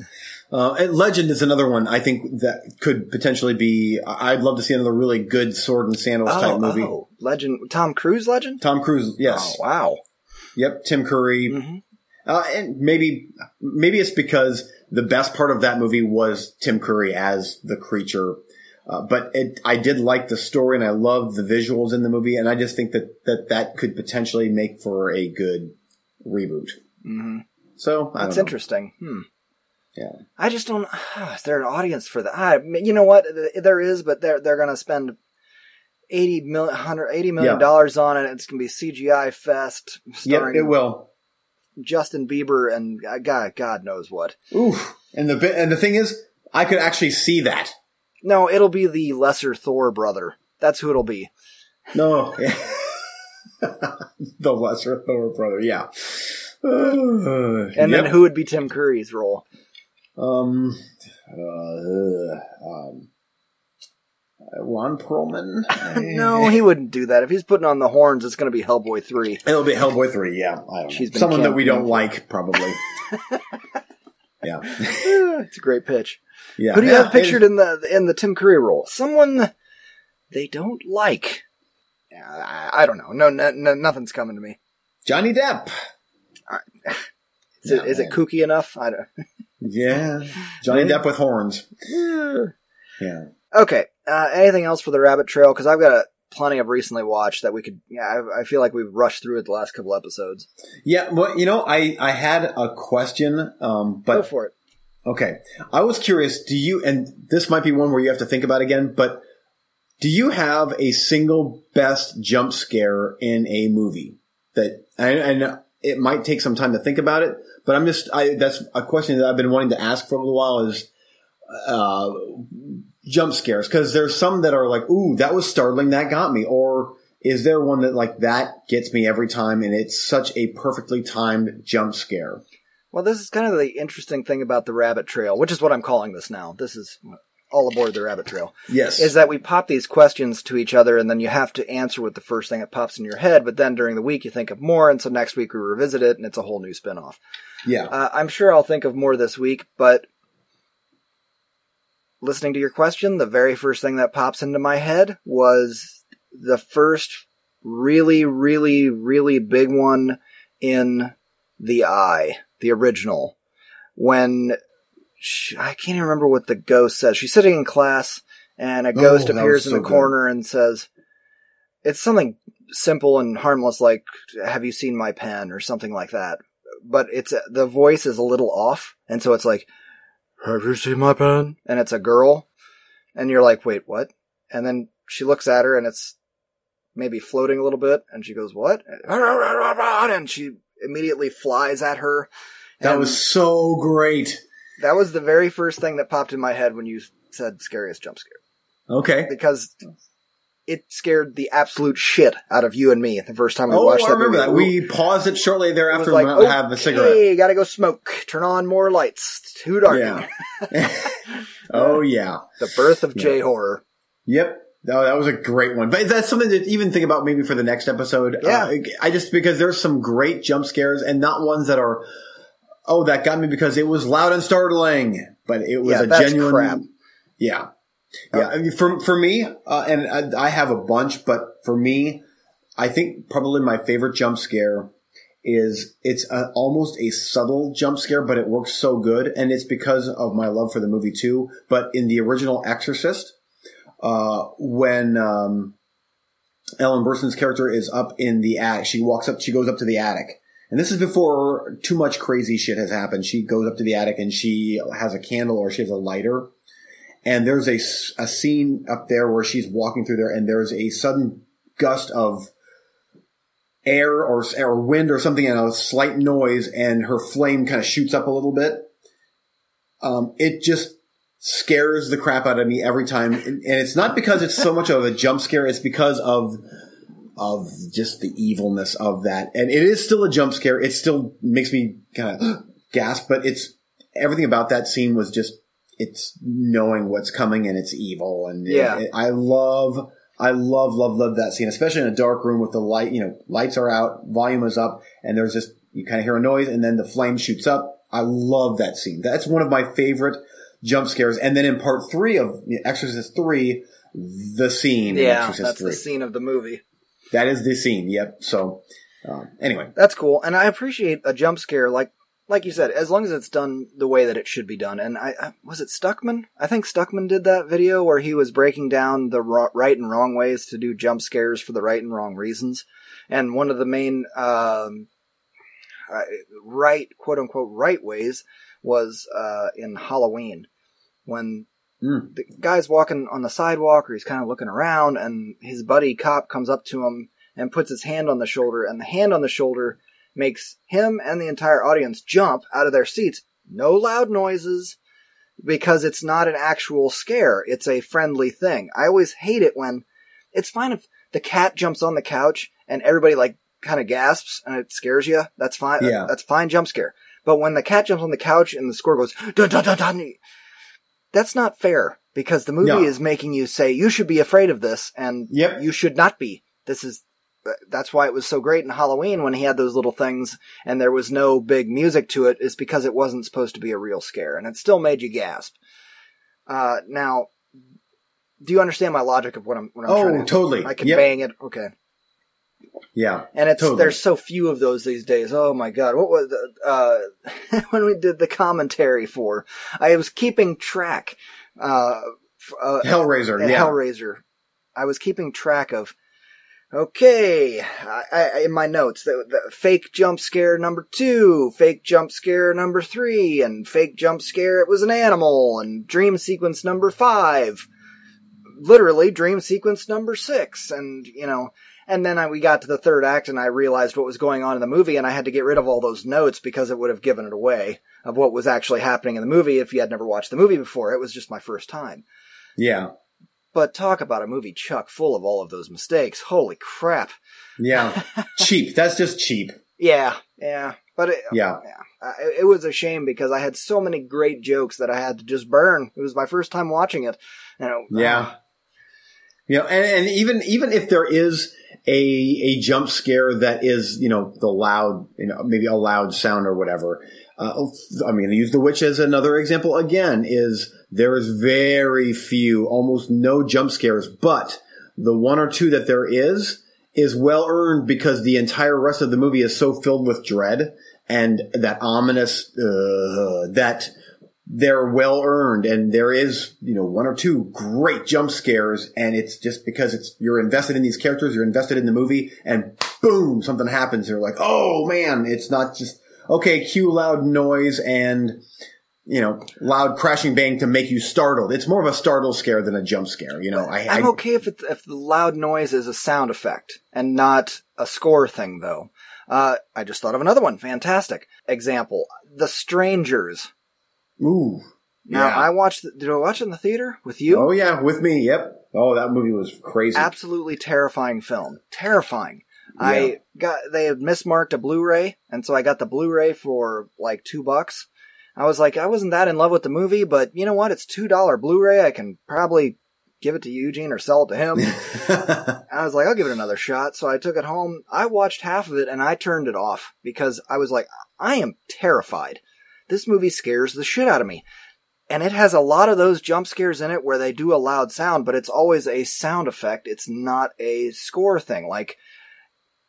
Uh, and Legend is another one I think that could potentially be. I'd love to see another really good sword and sandals type movie. oh, legend tom cruise legend Tom Cruise, yes. oh, wow Yep. Tim Curry. Mhm. Uh, and maybe, maybe it's because the best part of that movie was Tim Curry as the creature. Uh, but it, I did like the story and I loved the visuals in the movie. And I just think that, that that could potentially make for a good reboot. hmm So that's interesting hmm Yeah. i just don't [sighs] is there an audience for that I, you know what there is but they're they're gonna spend 80 million 100 80 million Yeah. dollars on it it's gonna be cgi fest Yeah, it will. Justin bieber and uh, god god knows what Oof. And the and the thing is, I could actually see that. no it'll be the lesser thor brother that's who it'll be No. [laughs] the lesser Thor brother. Yeah. Uh, and then who would be tim curry's role Um, uh, um, Uh, Ron Perlman. [laughs] no he wouldn't do that if he's putting on the horns it's gonna be hellboy 3 it'll be Hellboy three. Yeah, I don't She's know. Someone that we don't like, probably. [laughs] yeah, ah, it's a great pitch yeah. Who do you Yeah, have pictured in the in the Tim Curry role? Someone they don't like. Yeah, I, I don't know. No, no, no, nothing's coming to me. Johnny Depp. [laughs] Is, it, is it kooky enough? I don't. Yeah, Johnny Depp with horns. Yeah. Okay. Uh, anything else for the Rabbit Trail? Because I've got a, plenty of recently watched that we could. Yeah, I, I feel like we've rushed through it the last couple episodes. Yeah, well, you know, I I had a question, um, Go but for it. okay, I was curious. Do you? And this might be one where you have to think about again, but do you have a single best jump scare in a movie that? And, and it might take some time to think about it, but I'm just I that's a question that I've been wanting to ask for a little while is uh, jump scares because there's some that are like, ooh, that was startling, that got me, or is there one that like that gets me every time and it's such a perfectly timed jump scare? Well, this is kind of the interesting thing about the Rabbit Trail, which is what I'm calling this now. This is all aboard the Rabbit Trail. Yes, is that we pop these questions to each other and then you have to answer with the first thing that pops in your head, but then during the week you think of more and so next week we revisit it and it's a whole new spin-off. yeah, Uh, I'm sure I'll think of more this week, but listening to your question, the very first thing that pops into my head was the first really, really, really big one in The Eye, the original, when she, I can't even remember what the ghost says. She's sitting in class and a oh, ghost Oh, appears in so the good. corner and says, it's something simple and harmless like, have you seen my pen or something like that. But it's, the voice is a little off. And so it's like, have you seen my pen? And it's a girl. And you're like, wait, what? And then she looks at her and it's maybe floating a little bit. And she goes, what? [laughs] And she immediately flies at her. that was so great. that was the very first thing that popped in my head when you said scariest jump scare Okay. because it scared the absolute shit out of you and me the first time we Oh, watched I that remember that. movie. We paused it shortly thereafter like, to have a cigarette. okay, gotta go smoke. Turn on more lights. It's too dark. Yeah. [laughs] oh yeah. The birth of Yeah. J horror. Yep. Oh, that was a great one. But that's something to even think about maybe for the next episode. Yeah. Uh, I just, because there's some great jump scares and not ones that are, oh, that got me because it was loud and startling, but it was Yeah, a genuine. crap. Yeah. Yeah, I mean, for for me, uh, and I, I have a bunch, but for me, I think probably my favorite jump scare is it's a, almost a subtle jump scare, but it works so good, and it's because of my love for the movie too. But in the original Exorcist, uh, when um, Ellen Burstyn's character is up in the attic, she walks up, she goes up to the attic, and this is before too much crazy shit has happened. She goes up to the attic and she has a candle or she has a lighter, and there's a, a scene up there where she's walking through there, and there's a sudden gust of air or, or wind or something and a slight noise and her flame kind of shoots up a little bit. Um, it just scares the crap out of me every time. And, it's not because it's so much of a jump scare. It's because of, of just the evilness of that. And it is still a jump scare. It still makes me kind of [gasps] gasp, but it's everything about that scene was just, it's knowing what's coming and it's evil. And Yeah. it- it- I love, I love, love, love that scene, especially in a dark room with the light, you know, lights are out, volume is up, and there's this, you kind of hear a noise and then the flame shoots up. I love that scene. That's one of my favorite jump scares. And then in part three of Exorcist 3, the scene Yeah, that's 3. the scene of the movie. That is the scene. Yep. So, um, anyway. That's cool, and I appreciate a jump scare like like you said, as long as it's done the way that it should be done. And I, I was it Stuckmann? I think Stuckmann did that video where he was breaking down the ro- right and wrong ways to do jump scares for the right and wrong reasons. And one of the main um, right quote unquote right ways was uh, in Halloween when Mm. the guy's walking on the sidewalk or he's kind of looking around and his buddy cop comes up to him and puts his hand on the shoulder and the hand on the shoulder makes him and the entire audience jump out of their seats. No loud noises because it's not an actual scare. It's a friendly thing. I always hate it when it's fine if the cat jumps on the couch and everybody like kind of gasps and it scares you. That's fine. Yeah. That's fine jump scare. But when the cat jumps on the couch and the score goes dun dun dun dun, that's not fair because the movie No. is making you say you should be afraid of this and Yep. you should not be. This is that's why it was so great in Halloween when he had those little things and there was no big music to it is because it wasn't supposed to be a real scare and it still made you gasp. Uh, now, do you understand my logic of what I'm, what I'm Oh, trying to, totally. I Yep. conveying it? Okay. Yeah. And it's, Totally. there's so few of those these days. Oh my god. What was, the, uh, [laughs] when we did the commentary for, I was keeping track, uh, uh, Hellraiser. and Yeah. Hellraiser. I was keeping track of. Okay, I, I, in my notes, the, the fake jump scare number two, fake jump scare number three, and fake jump scare it was an animal, and dream sequence number five, literally dream sequence number six, and you know, and then I, we got to the third act, and I realized what was going on in the movie, and I had to get rid of all those notes because it would have given it away of what was actually happening in the movie if you had never watched the movie before. It was just my first time. Yeah. But talk about a movie chuck full of all of those mistakes. Holy crap. Yeah. [laughs] cheap. That's just cheap. Yeah, yeah. But it, Yeah. uh, it, it was a shame because I had so many great jokes that I had to just burn. It was my first time watching it. You know, Yeah. You know, and, and even even if there is a a jump scare that is, you know, the loud, you know, maybe a loud sound or whatever. Uh, I'm going to use The Witch as another example again. Is there is very few, almost no jump scares, but the one or two that there is is well earned because the entire rest of the movie is so filled with dread and that ominous uh, that they're well earned and there is you know one or two great jump scares and it's just because it's you're invested in these characters you're invested in the movie and boom something happens you're like oh man it's not just okay cue loud noise and you know loud crashing bang to make you startled it's more of a startle scare than a jump scare you know I, I'm I okay if it, if the loud noise is a sound effect and not a score thing, though. Uh, I just thought of another one. Fantastic example: The Strangers. Ooh Now, yeah. I watched. The, did I watch it in the theater with you? oh yeah with me yep oh that movie was crazy absolutely terrifying film. Terrifying. Yeah. I got they had mismarked a Blu-ray, and so I got the Blu-ray for like two bucks. I was like, I wasn't that in love with the movie, but you know what? It's two dollar Blu-ray. I can probably give it to Eugene or sell it to him. [laughs] I was like, I'll give it another shot. So I took it home. I watched half of it and I turned it off because I was like, I am terrified. This movie scares the shit out of me. and it has a lot of those jump scares in it where they do a loud sound, but it's always a sound effect. It's not a score thing. Like,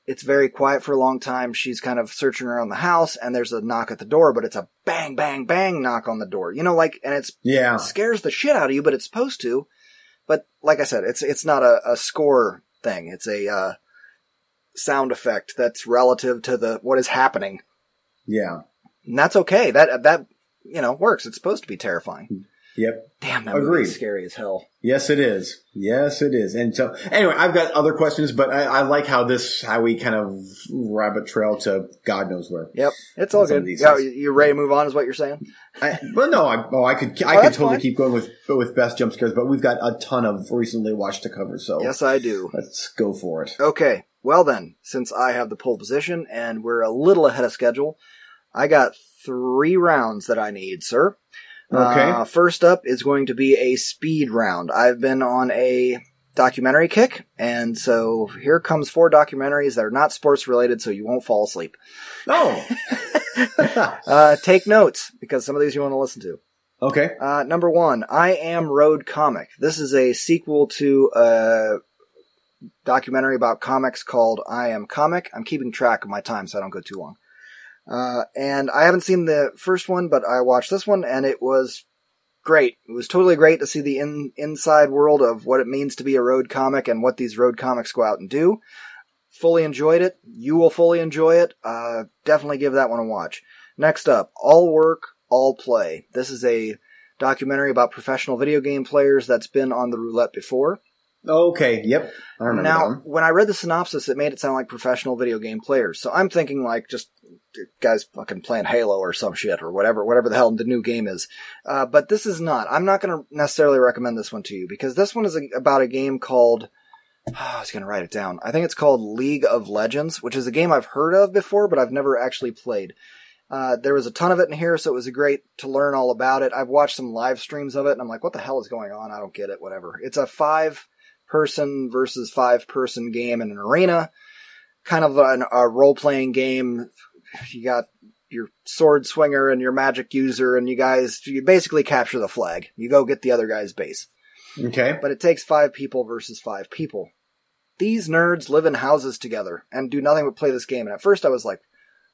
it's very quiet for a long time. She's kind of searching around the house and there's a knock at the door, but it's a bang, bang, bang knock on the door. You know, like, and it's Yeah. scares the shit out of you, but it's supposed to. But like I said, it's, it's not a, a score thing. It's a, uh, sound effect that's relative to the, what is happening. Yeah. And that's okay. That, that, you know, works. It's supposed to be terrifying. Yep. Damn, that Agreed. movie's scary as hell. Yes, it is. Yes, it is. And so, anyway, I've got other questions, but I, I like how this, how we kind of rabbit trail to God knows where. Yep, it's all good. Yeah, you ready to move on? Is what you're saying? I, well, no, I, oh, I could, I Oh, could totally fine. keep going with with best jump scares, but we've got a ton of recently watched to cover, so Yes, I do. let's go for it. Okay, well then, since I have the pole position and we're a little ahead of schedule, I got three rounds that I need, sir. Okay. Uh, first up is going to be a speed round. I've been on a documentary kick, and so here comes four documentaries that are not sports related, so you won't fall asleep. Oh, [laughs] Uh, take notes because some of these you want to listen to. okay. Uh, number one, I Am Road Comic. This is a sequel to a documentary about comics called I Am Comic. I'm keeping track of my time so I don't go too long. Uh, and I haven't seen the first one, but I watched this one and it was great. It was totally great to see the in, inside world of what it means to be a road comic and what these road comics go out and do. Fully enjoyed it. You will fully enjoy it. Uh, definitely give that one a watch. Next up, All Work, All Play. This is a documentary about professional video game players that's been on the roulette before. Okay. Yep. I remember Now, when I read the synopsis, it made it sound like professional video game players. So I'm thinking like just guys fucking playing Halo or some shit or whatever, whatever the hell the new game is. Uh, but this is not. I'm not going to necessarily recommend this one to you because this one is a, about a game called. [sighs] I was going to write it down. I think it's called League of Legends, which is a game I've heard of before, but I've never actually played. Uh, there was a ton of it in here, so it was great to learn all about it. I've watched some live streams of it, and I'm like, what the hell is going on? I don't get it, whatever. It's a five person versus five person game in an arena, kind of an, a role playing game. You got your sword swinger and your magic user, and you guys, you basically capture the flag. You go get the other guy's base. Okay. But it takes five people versus five people. These nerds live in houses together and do nothing but play this game. And at first I was like,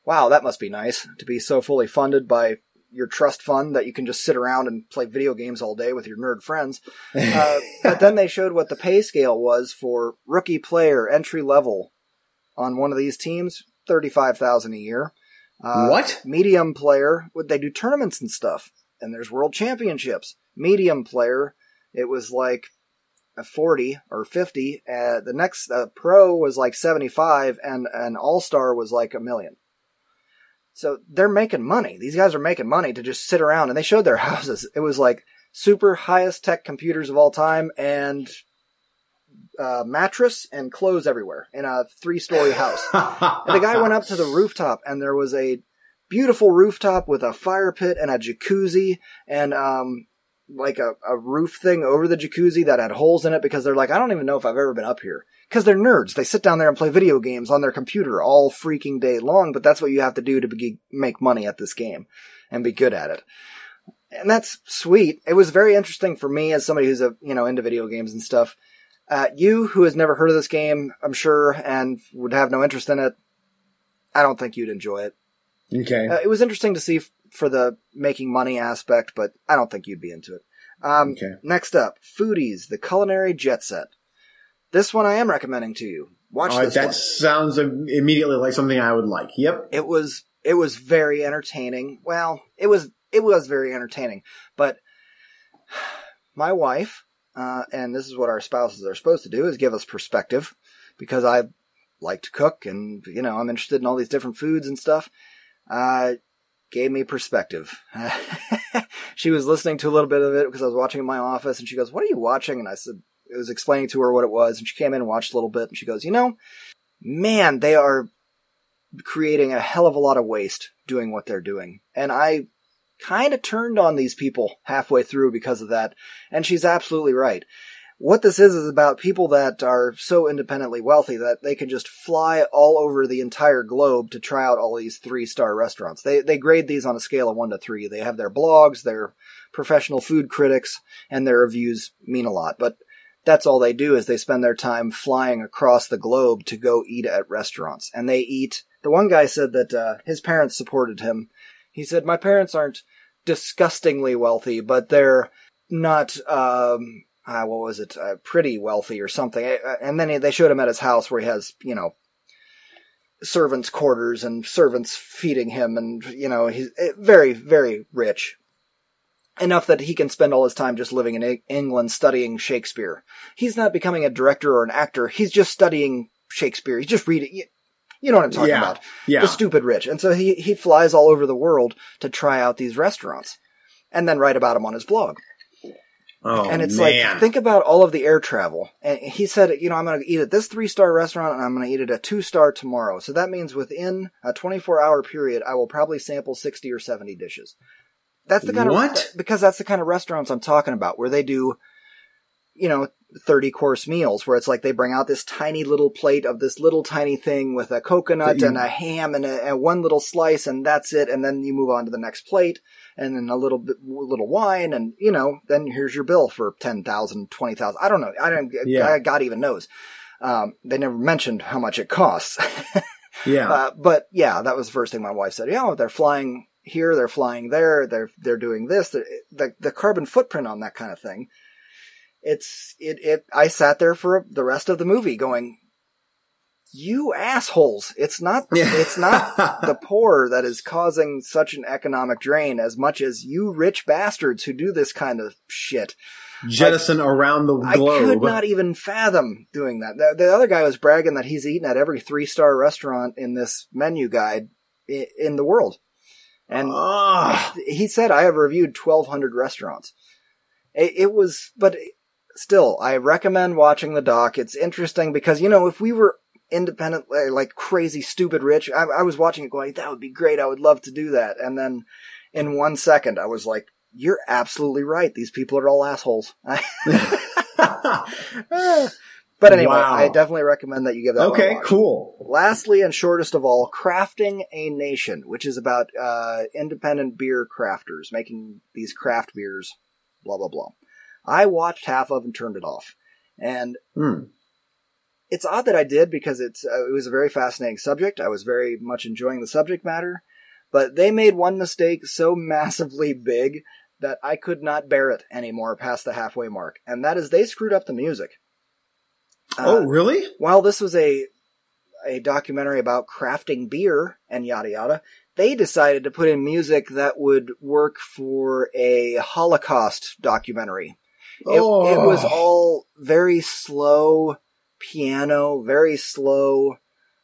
wow, that must be nice to be so fully funded by your trust fund that you can just sit around and play video games all day with your nerd friends. [laughs] Uh, but then they showed what the pay scale was for rookie player entry level on one of these teams, thirty-five thousand a year. Uh, What? Medium player, would they do tournaments and stuff? And there's world championships. Medium player, it was like a forty or fifty. Uh, the next uh, pro was like seventy-five, and an all-star was like a million. So they're making money. These guys are making money to just sit around, and they showed their [laughs] houses. It was like super highest tech computers of all time and uh, mattress and clothes everywhere in a three story house. [laughs] And the guy went up to the rooftop and there was a beautiful rooftop with a fire pit and a jacuzzi and um like a, a roof thing over the jacuzzi that had holes in it because they're like, I don't even know if I've ever been up here. Because they're nerds. They sit down there and play video games on their computer all freaking day long, but that's what you have to do to be, make money at this game and be good at it and that's sweet. It was very interesting for me as somebody who's a you know into video games and stuff. Uh, you who has never heard of this game, I'm sure, and would have no interest in it. I don't think you'd enjoy it. okay. Uh, it was interesting to see f- for the making money aspect, but I don't think you'd be into it. Um, Okay. Next up, Foodies, the culinary jet set. This one I am recommending to you. Watch right, this that one. sounds immediately like something I would like. Yep. it was it was very entertaining. Well, it was it was very entertaining, but [sighs] my wife, uh, and this is what our spouses are supposed to do, is give us perspective, because I like to cook and you know I'm interested in all these different foods and stuff. Uh, gave me perspective. [laughs] she was listening to a little bit of it because I was watching in my office, and she goes, "What are you watching?" And I said, "It was explaining to her what it was," and she came in and watched a little bit, and she goes, "You know, man, they are." creating a hell of a lot of waste doing what they're doing. And I kind of turned on these people halfway through because of that. And she's absolutely right. what this is is about people that are so independently wealthy that they can just fly all over the entire globe to try out all these three star restaurants. They they grade these on a scale of one to three. They have their blogs, their professional food critics, and their reviews mean a lot. But that's all they do is they spend their time flying across the globe to go eat at restaurants. And they eat. The one guy said that uh, his parents supported him. He said, "My parents aren't disgustingly wealthy, but they're not." Um, uh, what was it? Uh, pretty wealthy or something. And then they showed him at his house where he has, you know, servants' quarters and servants feeding him, and you know, he's eh, very, very rich. Enough that he can spend all his time just living in England studying Shakespeare. He's not becoming a director or an actor. He's just studying Shakespeare. He's just reading. You know what I'm talking Yeah. about? Yeah. The stupid rich. And so he, he flies all over the world to try out these restaurants and then write about them on his blog oh, and it's man. like think about all of the air travel and he said you know i'm going to eat at this three star restaurant and i'm going to eat at a two star tomorrow so that means within a 24 hour period i will probably sample 60 or 70 dishes that's the kind of What? of because that's the kind of restaurants i'm talking about where they do you know 30 course meals where it's like they bring out this tiny little plate of this little tiny thing with a coconut you- and a ham and, a, and one little slice and that's it and then you move on to the next plate and then a little bit little wine and you know then here's your bill for 10,000 20,000 I don't know I don't Yeah. God even knows um, they never mentioned how much it costs [laughs] yeah. uh, but yeah that was the first thing my wife said yeah they're flying here they're flying there they're they're doing this the the, the carbon footprint on that kind of thing it's it it I sat there for the rest of the movie going you assholes it's not it's not [laughs] the poor that is causing such an economic drain as much as you rich bastards who do this kind of shit. Jettison around the globe. I could not even fathom doing that. The, the other guy was bragging that he's eaten at every three star restaurant in this menu guide in, in the world. And Ah. he said, I have reviewed 1,200 restaurants. It, it was, but still, I recommend watching the doc. It's interesting because, you know, if we were independent, uh, like crazy, stupid rich, I, I was watching it going, that would be great. I would love to do that. And then in one second, I was like, you're absolutely right. These people are all assholes. [laughs] but anyway, Wow. I definitely recommend that you give that one a okay, cool. Lastly, and shortest of all, Crafting a Nation, which is about uh, independent beer crafters making these craft beers, blah, blah, blah. I watched half of and turned it off. And Hmm. it's odd that I did because it's uh, it was a very fascinating subject. I was very much enjoying the subject matter, but they made one mistake so [laughs] massively big that I could not bear it anymore past the halfway mark, and that is they screwed up the music. Uh, oh, really? while this was a a documentary about crafting beer and yada yada, they decided to put in music that would work for a Holocaust documentary. It, oh. it was all very slow piano, very slow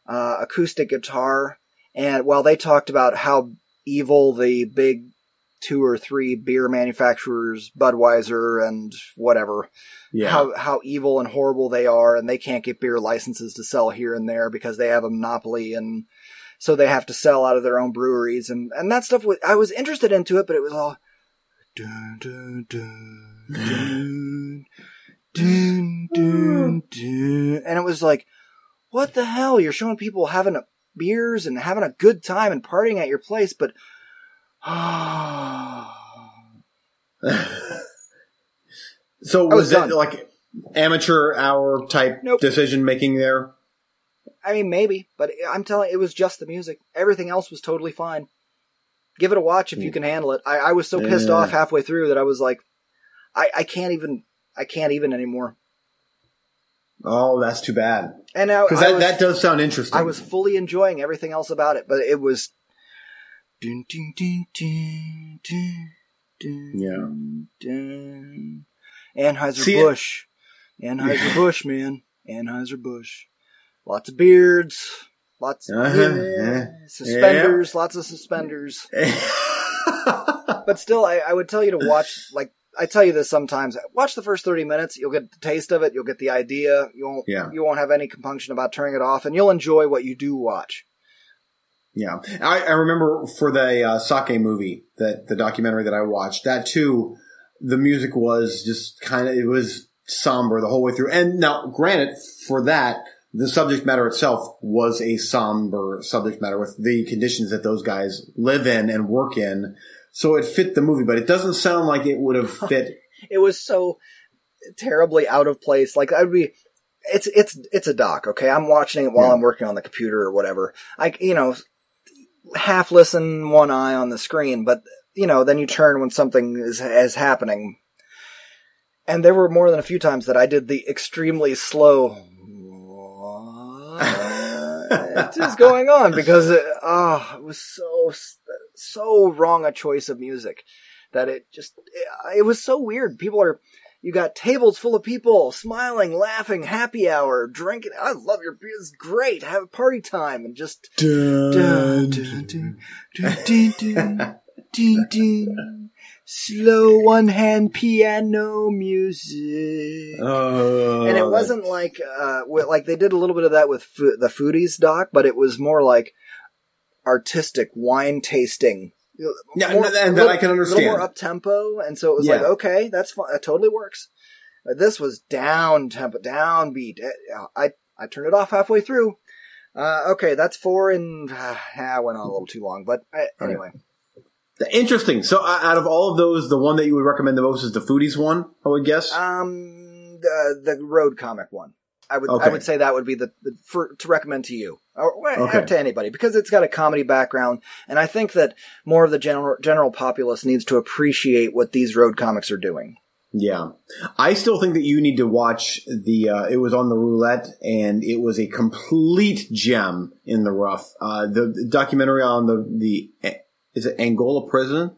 uh, acoustic guitar, and while they talked about how evil the big two or three beer manufacturers, Budweiser and whatever, yeah. how how evil and horrible they are, and they can't get beer licenses to sell here and there because they have a monopoly, and so they have to sell out of their own breweries, and and that stuff. Was, I was interested into it, but it was all. Dun, dun, dun, dun, dun, dun, dun. And it was like, what the hell? You're showing people having a, beers and having a good time and partying at your place, but [sighs] so was was, it like amateur hour type Nope. decision making there? I mean, maybe, but I'm telling it was just the music. Everything else was totally fine. Give it a watch if you hmm. can handle it. I, I was so pissed Yeah. off halfway through that I was like, I, I can't even, I can't even anymore. Oh, that's too bad. And Because that, was, that does sound interesting. I was fully enjoying everything else about it, but it was. Dun, dun, dun, dun, dun, dun, Yeah. dun. Anheuser See, Busch, Anheuser [laughs] Busch, man, Anheuser Busch. Lots of beards, lots of Uh-huh, yeah, yeah. suspenders, lots of suspenders. [laughs] But still, I, I would tell you to watch. Like I tell you this sometimes. Watch the first thirty minutes. You'll get the taste of it. You'll get the idea. You won't. Yeah. You won't have any compunction about turning it off, and you'll enjoy what you do watch. Yeah, I, I remember for the uh, sake movie that the documentary that I watched that too. The music was just kind of it was somber the whole way through. And now, granted, for that, the subject matter itself was a somber subject matter with the conditions that those guys live in and work in. So it fit the movie, but it doesn't sound like it would have fit. [laughs] it was so terribly out of place. Like I would be, it's it's it's a doc. Okay, I'm watching it while Yeah. I'm working on the computer or whatever. I you know half listen, one eye on the screen, but you know then you turn when something is is happening. And there were more than a few times that I did the extremely slow. What [laughs] is going on? Because it, oh, it was so so wrong a choice of music that it just it, it was so weird. People are you got tables full of people smiling, laughing, happy hour, drinking. I love your beer. It's great. Have a party time and just dun, dun, dun, dun, dun, dun, dun, dun. slow one hand piano music. Oh, and it wasn't like uh like they did a little bit of that with fo- the foodies doc, but it was more like artistic wine tasting. Yeah, More- and, that I can understand. A little more up tempo, and so it was Yeah. like, okay, that's fine. It totally works. Uh, This was down tempo, downbeat. Uh, I I turned it off halfway through. Uh, okay, that's four, and [sighs] uh, I went on a little too long, but uh, anyway. Interesting. So, uh, out of all of those, the one that you would recommend the most is the Foodies one. I would guess. Um, the the road comic one. I would I would say that would be the, the for to recommend to you or Okay. to anybody because it's got a comedy background, and I think that more of the general general populace needs to appreciate what these road comics are doing. Yeah, I still think that you need to watch the. Uh, it was on the roulette, and it was a complete gem in the rough. Uh, the, the documentary on the the is it Angola prison.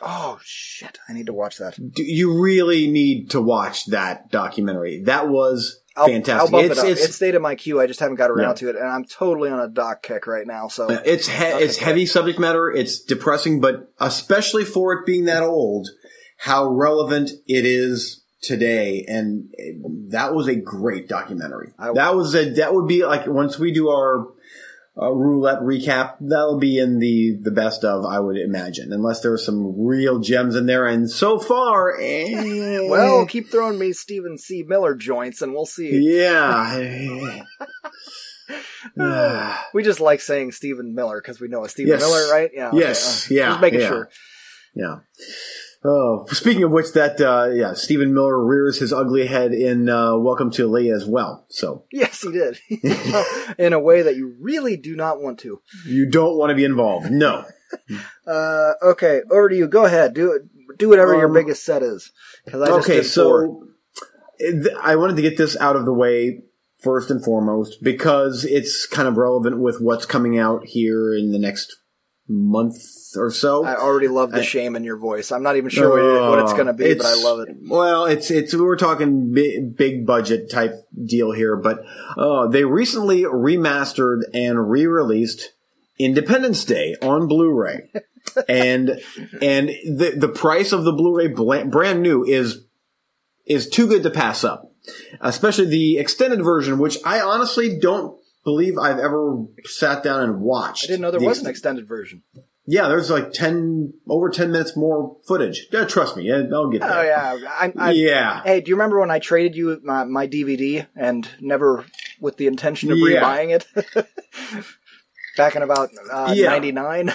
Oh shit! I need to watch that. Do you really need to watch that documentary? That was I'll, fantastic. I'll bump it's, it up. it's It's, stayed in my queue. I just haven't got around Yeah. to it, and I'm totally on a doc kick right now. So It's he- it's heavy subject matter. It's depressing, but especially for it being that old, how relevant it is today. And that was a great documentary. I- that was a that would be like once we do our uh, roulette recap, that'll be in the the best of I would imagine, unless there are some real gems in there. And so far, [laughs] eh, well, keep throwing me Stephen C. Miller joints, and we'll see. yeah. Ah. [laughs] [sighs] we just like saying Stephen Miller because we know a Stephen Yes. Miller, right? Yeah. okay, Yes. uh, Yeah. Just making Yeah. sure. Yeah. Oh, speaking of which, that uh, yeah, Stephen Miller rears his ugly head in uh, Welcome to Leith as well. So Yes, he did. [laughs] In a way that you really do not want to. you don't want to be involved. No. [laughs] Uh, okay, over to you. Go ahead. Do. Do whatever your Um, biggest set is. Because I just okay, so th- I wanted to get this out of the way first and foremost because it's kind of relevant with what's coming out here in the next month or so. I already love the I- shame in your voice. I'm not even sure what, what it's going to be, but I love it. Well, it's it's we're talking big, big budget type deal here, but uh, they recently remastered and re-released Independence Day on Blu-ray, [laughs] and and the the price of the Blu-ray brand new is is too good to pass up, especially the extended version, which I honestly don't believe I've ever sat down and watched. I didn't know there The was ex- an extended version. Yeah, there's like ten over ten minutes more footage. Yeah, trust me, yeah, I'll get there. Oh yeah, I, I, yeah. Hey, do you remember when I traded you my, my DVD and never with the intention of Yeah. rebuying it? [laughs] Back in about uh, Yeah. 99?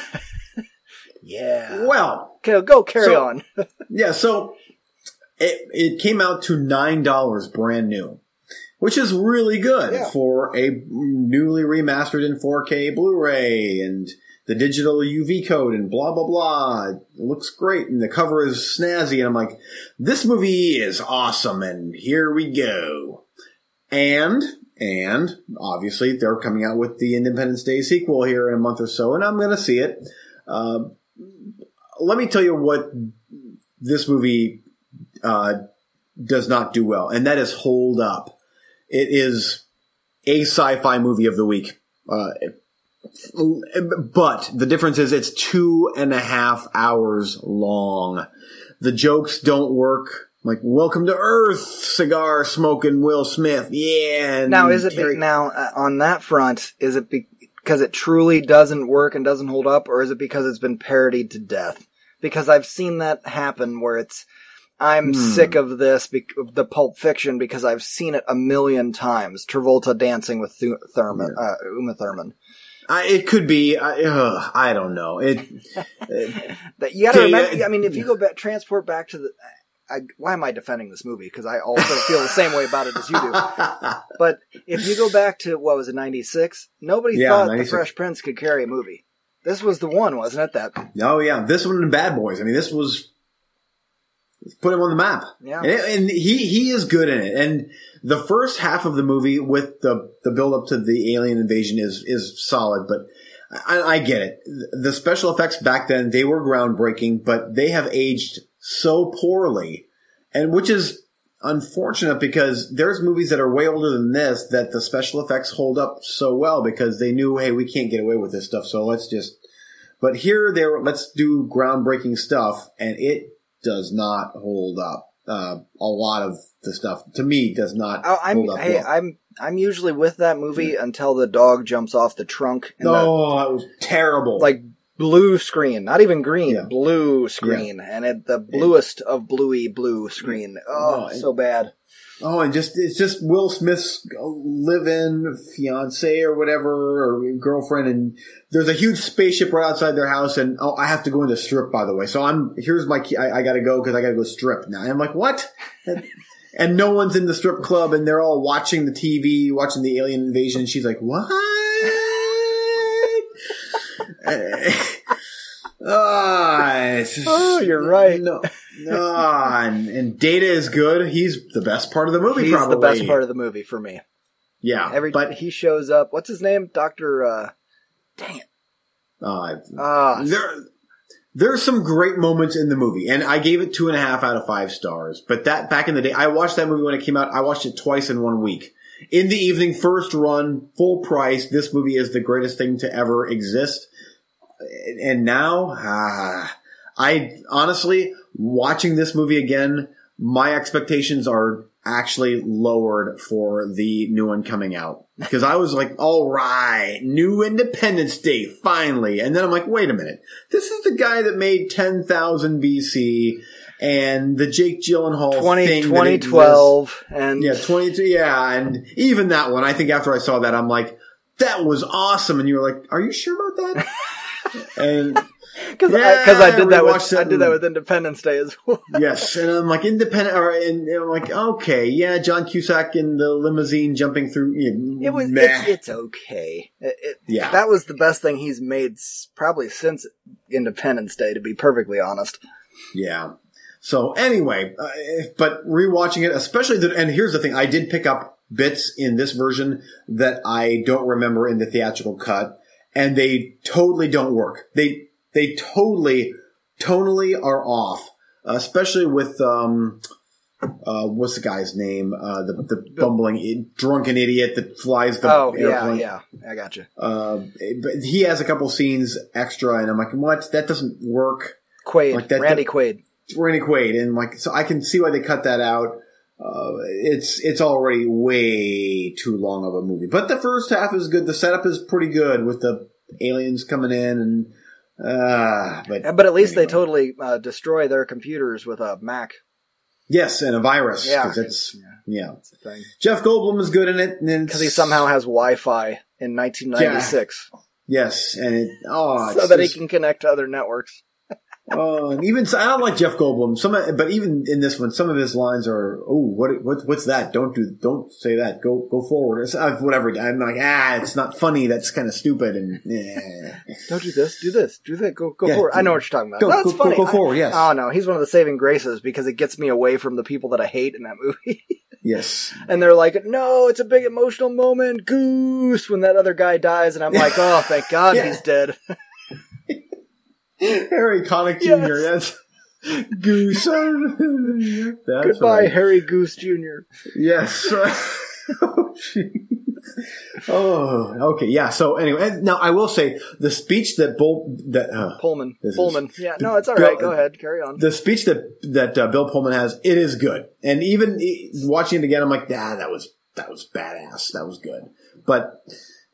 [laughs] yeah. Well, Okay, go carry So- on. [laughs] yeah, so it, it came out to $9 brand new, which is really good Yeah. for a newly remastered in 4K Blu-ray and the digital UV code and blah, blah, blah. It looks great and the cover is snazzy and I'm like, this movie is awesome and here we go. And, and obviously they're coming out with the Independence Day sequel here in a month or so and I'm going to see it. Uh, let me tell you what this movie uh, does not do well, and that is hold up. It is a sci-fi movie of the week. Uh, but the difference is it's two and a half hours long. The jokes don't work. Like, welcome to Earth, cigar smoking Will Smith. Yeah. Now, is it Terry- now uh, on that front? Is it because it truly doesn't work and doesn't hold up, or is it because it's been parodied to death? Because I've seen that happen where it's I'm Hmm. sick of this, bec- the Pulp Fiction, because I've seen it a million times. Travolta dancing with Thu- Thurman, uh, Uma Thurman. I, it could be. I, ugh, I don't know. It. [laughs] That you got to remember. yeah. I mean, if you go back, transport back to the. I, why am I defending this movie? Because I also feel the same way about it as you do. [laughs] But if you go back to what was it, '96? Nobody Yeah, thought The Fresh Prince could carry a movie. This was the one, wasn't it? That oh yeah, this one and Bad Boys. I mean, this was put him on the map. Yeah. and, and he he is good in it. And the first half of the movie with the the build up to the alien invasion is is solid, but. I, I get it. The special effects back then, they were groundbreaking, but they have aged so poorly. And which is unfortunate because there's movies that are way older than this that the special effects hold up so well because they knew, hey, we can't get away with this stuff, so let's just. But here, they were, let's do groundbreaking stuff, and it does not hold up. Uh, a lot of the stuff to me does not Oh, I'm hold up. hey, well. I'm I'm usually with that movie until the dog jumps off the trunk and oh, that was terrible. like blue screen, not even green, Yeah. blue screen, and it, the bluest of bluey blue screen. Oh, Oh, so bad. Oh, and just it's just Will Smith's live-in fiance or whatever or girlfriend, and there's a huge spaceship right outside their house, and oh, I have to go into strip by the way. So I'm here's my key. I, I got to go because I got to go strip now. And I'm like, what? [laughs] And, no one's in the strip club, and they're all watching the TV, watching the alien invasion. And she's like, what? [laughs] Ah, just- Oh, you're right. No, ah, and, and Data is good. He's the best part of the movie. He's probably the best part of the movie for me. Yeah, Every but he shows up. What's his name? Doctor. Uh, dang it. uh, Ah, there there's some great moments in the movie, and I gave it two and a half out of five stars. But that back in the day, I watched that movie when it came out. I watched it twice in one week. In the evening, first run, full price. This movie is the greatest thing to ever exist. And now, ah, I honestly watching this movie again, my expectations are actually lowered for the new one coming out. Because I was like, all right, new Independence Day finally, and then I'm like, wait a minute, this is the guy that made 10,000 BC and the Jake Gyllenhaal 20, thing that 2012, and yeah, 22, yeah, and even that one, I think after I saw that, I'm like, that was awesome, and you were like, are you sure about that? [laughs] and because Yeah, I, I did that with it I did that with Independence Day as well. [laughs] yes, and I'm like independent, or and I'm like, okay, yeah, John Cusack in the limousine jumping through. Yeah, It was it's, it's okay. It, it, Yeah. that was the best thing he's made probably since Independence Day. To be perfectly honest, Yeah. So anyway, uh, but rewatching it, especially the, and here's the thing, I did pick up bits in this version that I don't remember in the theatrical cut, and they totally don't work. They they totally tonally are off, especially with um. Uh, what's the guy's name? Uh, the the bumbling drunken idiot that flies the oh yeah, airplane. yeah, I got you. Uh, but he has a couple scenes extra, and I'm like, what? That doesn't work. Quaid, Like that- Randy that- Quaid. Randy Quaid, and like, so I can see why they cut that out. Uh, it's it's already way too long of a movie, but the first half is good. The setup is pretty good with the aliens coming in, and uh, but But at least they totally uh, destroy their computers with a Mac. yes, and a virus Yeah, it's yeah. The thing. Jeff Goldblum is good in it, Because he somehow has Wi-Fi in 1996, yes, and it oh, so it's that he can connect to other networks. Oh, and even I don't like Jeff Goldblum. Some, but even in this one, some of his lines are, "Oh, what, what, what's that? Don't do, don't say that. Go, go forward." It's, uh, whatever. I'm like, ah, it's not funny. That's kind of stupid. And yeah. Don't do this. Do this. Do that. Go go Yeah, forward. I know what you're talking about. Go- No, go- go- funny. go I- forward, yes. Oh no, he's one of the saving graces because it gets me away from the people that I hate in that movie. [laughs] yes, and they're like, "No, it's a big emotional moment, Goose." When that other guy dies, and I'm like, [laughs] "Oh, thank God Yeah. he's dead." [laughs] [laughs] Harry Connick Jr. Yes, [laughs] Goose. That's Goodbye, right. Harry Goose Jr. Yes. [laughs] oh, jeez. Oh, okay. Yeah. So anyway, and now I will say the speech that Bull that uh, Pullman. This is- Pullman. Yeah, no, it's all Bill- right. Go ahead. Carry on. the speech that that uh, Bill Pullman has, it is good. And even watching it again, I'm like, ah, that was that was badass. That was good. But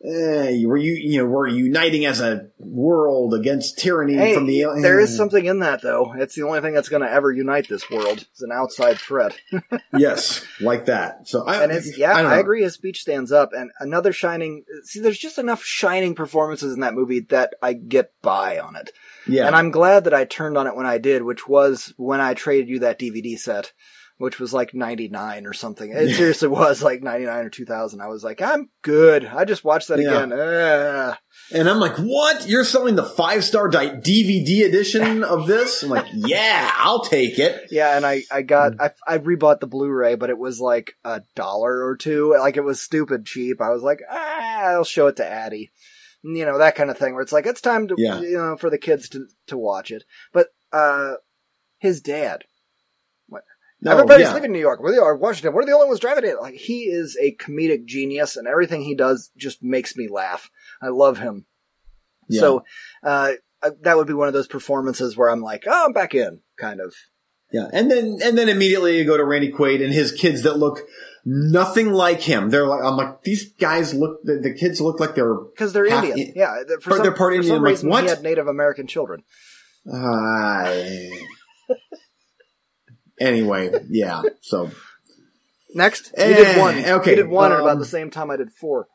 eh, we're you you know we're uniting as a world against tyranny Hey, from the there is something in that though. It's the only thing that's going to ever unite this world. It's an outside threat. [laughs] yes like that. So I and it's yeah, don't I, agree. His speech stands up, and another shining. See, there's just enough shining performances in that movie that I get by on it, Yeah, and I'm glad that I turned on it when I did, which was when I traded you that DVD set, which was like 99 or something. It Yeah. seriously was like 99 or 2000. I was like, I'm good. I just watched that Yeah. again. And I'm like, what? You're selling the five star DVD edition of this? I'm like, [laughs] yeah, I'll take it. Yeah, and I I got I I rebought the Blu-ray, but it was like a dollar or two. Like it was stupid cheap. I was like, ah, I'll show it to Addie. You know that kind of thing where it's like it's time to Yeah. you know for the kids to to watch it. But uh, his dad, No, everybody's yeah. leaving New York. We're the or Washington. We're the only ones driving it. Like he is a comedic genius, and everything he does just makes me laugh. I love him. Yeah. So uh, that would be one of those performances where I'm like, oh, I'm back in, kind of. Yeah, and then and then immediately you go to Randy Quaid and his kids that look nothing like him. They're like, I'm like, these guys look. The, the kids look like they're. Because they're Indian. I- yeah. For But some, they're part for Indian, some like, what? he had Native American children. Uh, anyway, yeah. So Next, Eh, did one. okay, He did one at um, about the same time I did four.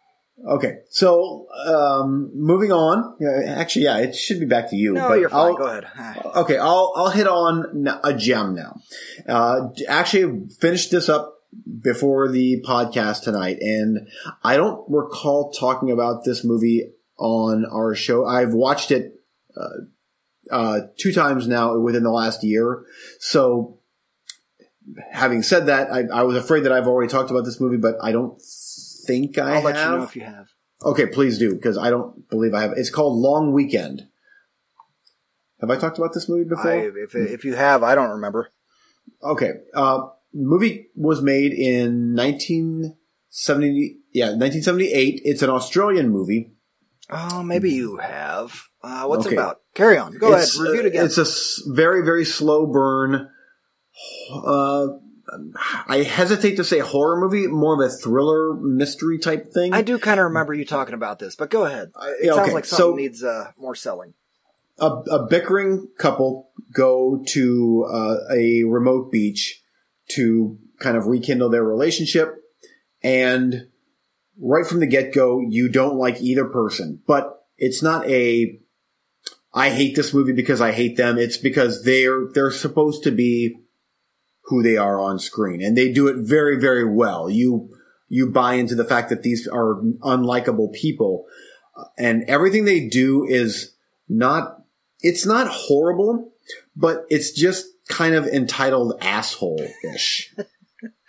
okay, so um, moving on. Actually, yeah, it should be back to you. No, but you're fine. I'll- Go ahead. Ah. Okay, I'll I'll hit on a gem now. Uh, actually, finished this up before the podcast tonight, and I don't recall talking about this movie on our show. I've watched it uh, uh, two times now within the last year. So, having said that, I, I was afraid that I've already talked about this movie, but I don't think I I'll have. let you know if you have. Okay, please do because I don't believe I have. It's called Long Weekend. Have I talked about this movie before? I, if if you have, I don't remember. Okay. Uh, movie was made in 1970. Yeah, 1978. It's an Australian movie. Oh, maybe you have. Uh, what's Okay. it about? Carry on. Go It's, ahead. Review it uh, again. It's a very, very slow burn. Uh, I hesitate to say horror movie, more of a thriller mystery type thing. I do kind of remember you talking about this, but go ahead. It sounds okay, like something so- needs uh, more selling. a, a bickering couple go to uh, a remote beach to kind of rekindle their relationship and right from the get-go you don't like either person but it's not a i hate this movie because i hate them it's because they're they're supposed to be who they are on screen and they do it very very well you you buy into the fact that these are unlikable people and everything they do is not it's not horrible, but it's just kind of entitled asshole-ish.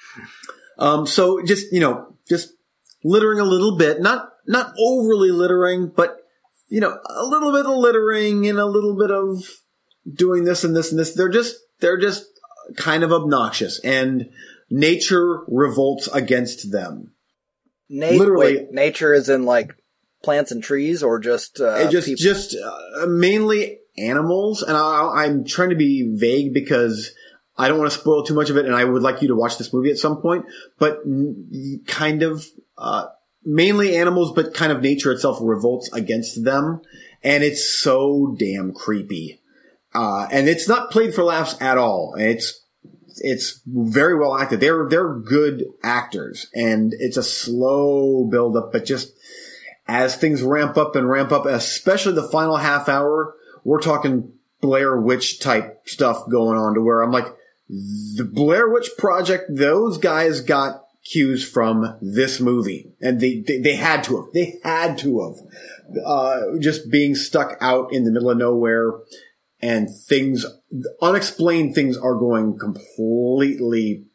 [laughs] um, so just, you know, just littering a little bit, not, not overly littering, but, you know, a little bit of littering and a little bit of doing this and this and this. They're just, they're just kind of obnoxious and nature revolts against them. Na- literally- wait, nature is in like plants and trees, or just uh, It just people? just uh, mainly animals, and I, I'm trying to be vague because I don't want to spoil too much of it, and I would like you to watch this movie at some point. But n- kind of uh, mainly animals, but kind of nature itself revolts against them, and it's so damn creepy. Uh, and it's not played for laughs at all. It's it's very well acted. They're they're good actors, and it's a slow build up, but just as things ramp up and ramp up, especially the final half hour, we're talking Blair Witch type stuff going on to where I'm like, the Blair Witch Project, those guys got cues from this movie. And they, they, they had to have. They had to have. Uh, just being stuck out in the middle of nowhere and things, unexplained things are going completely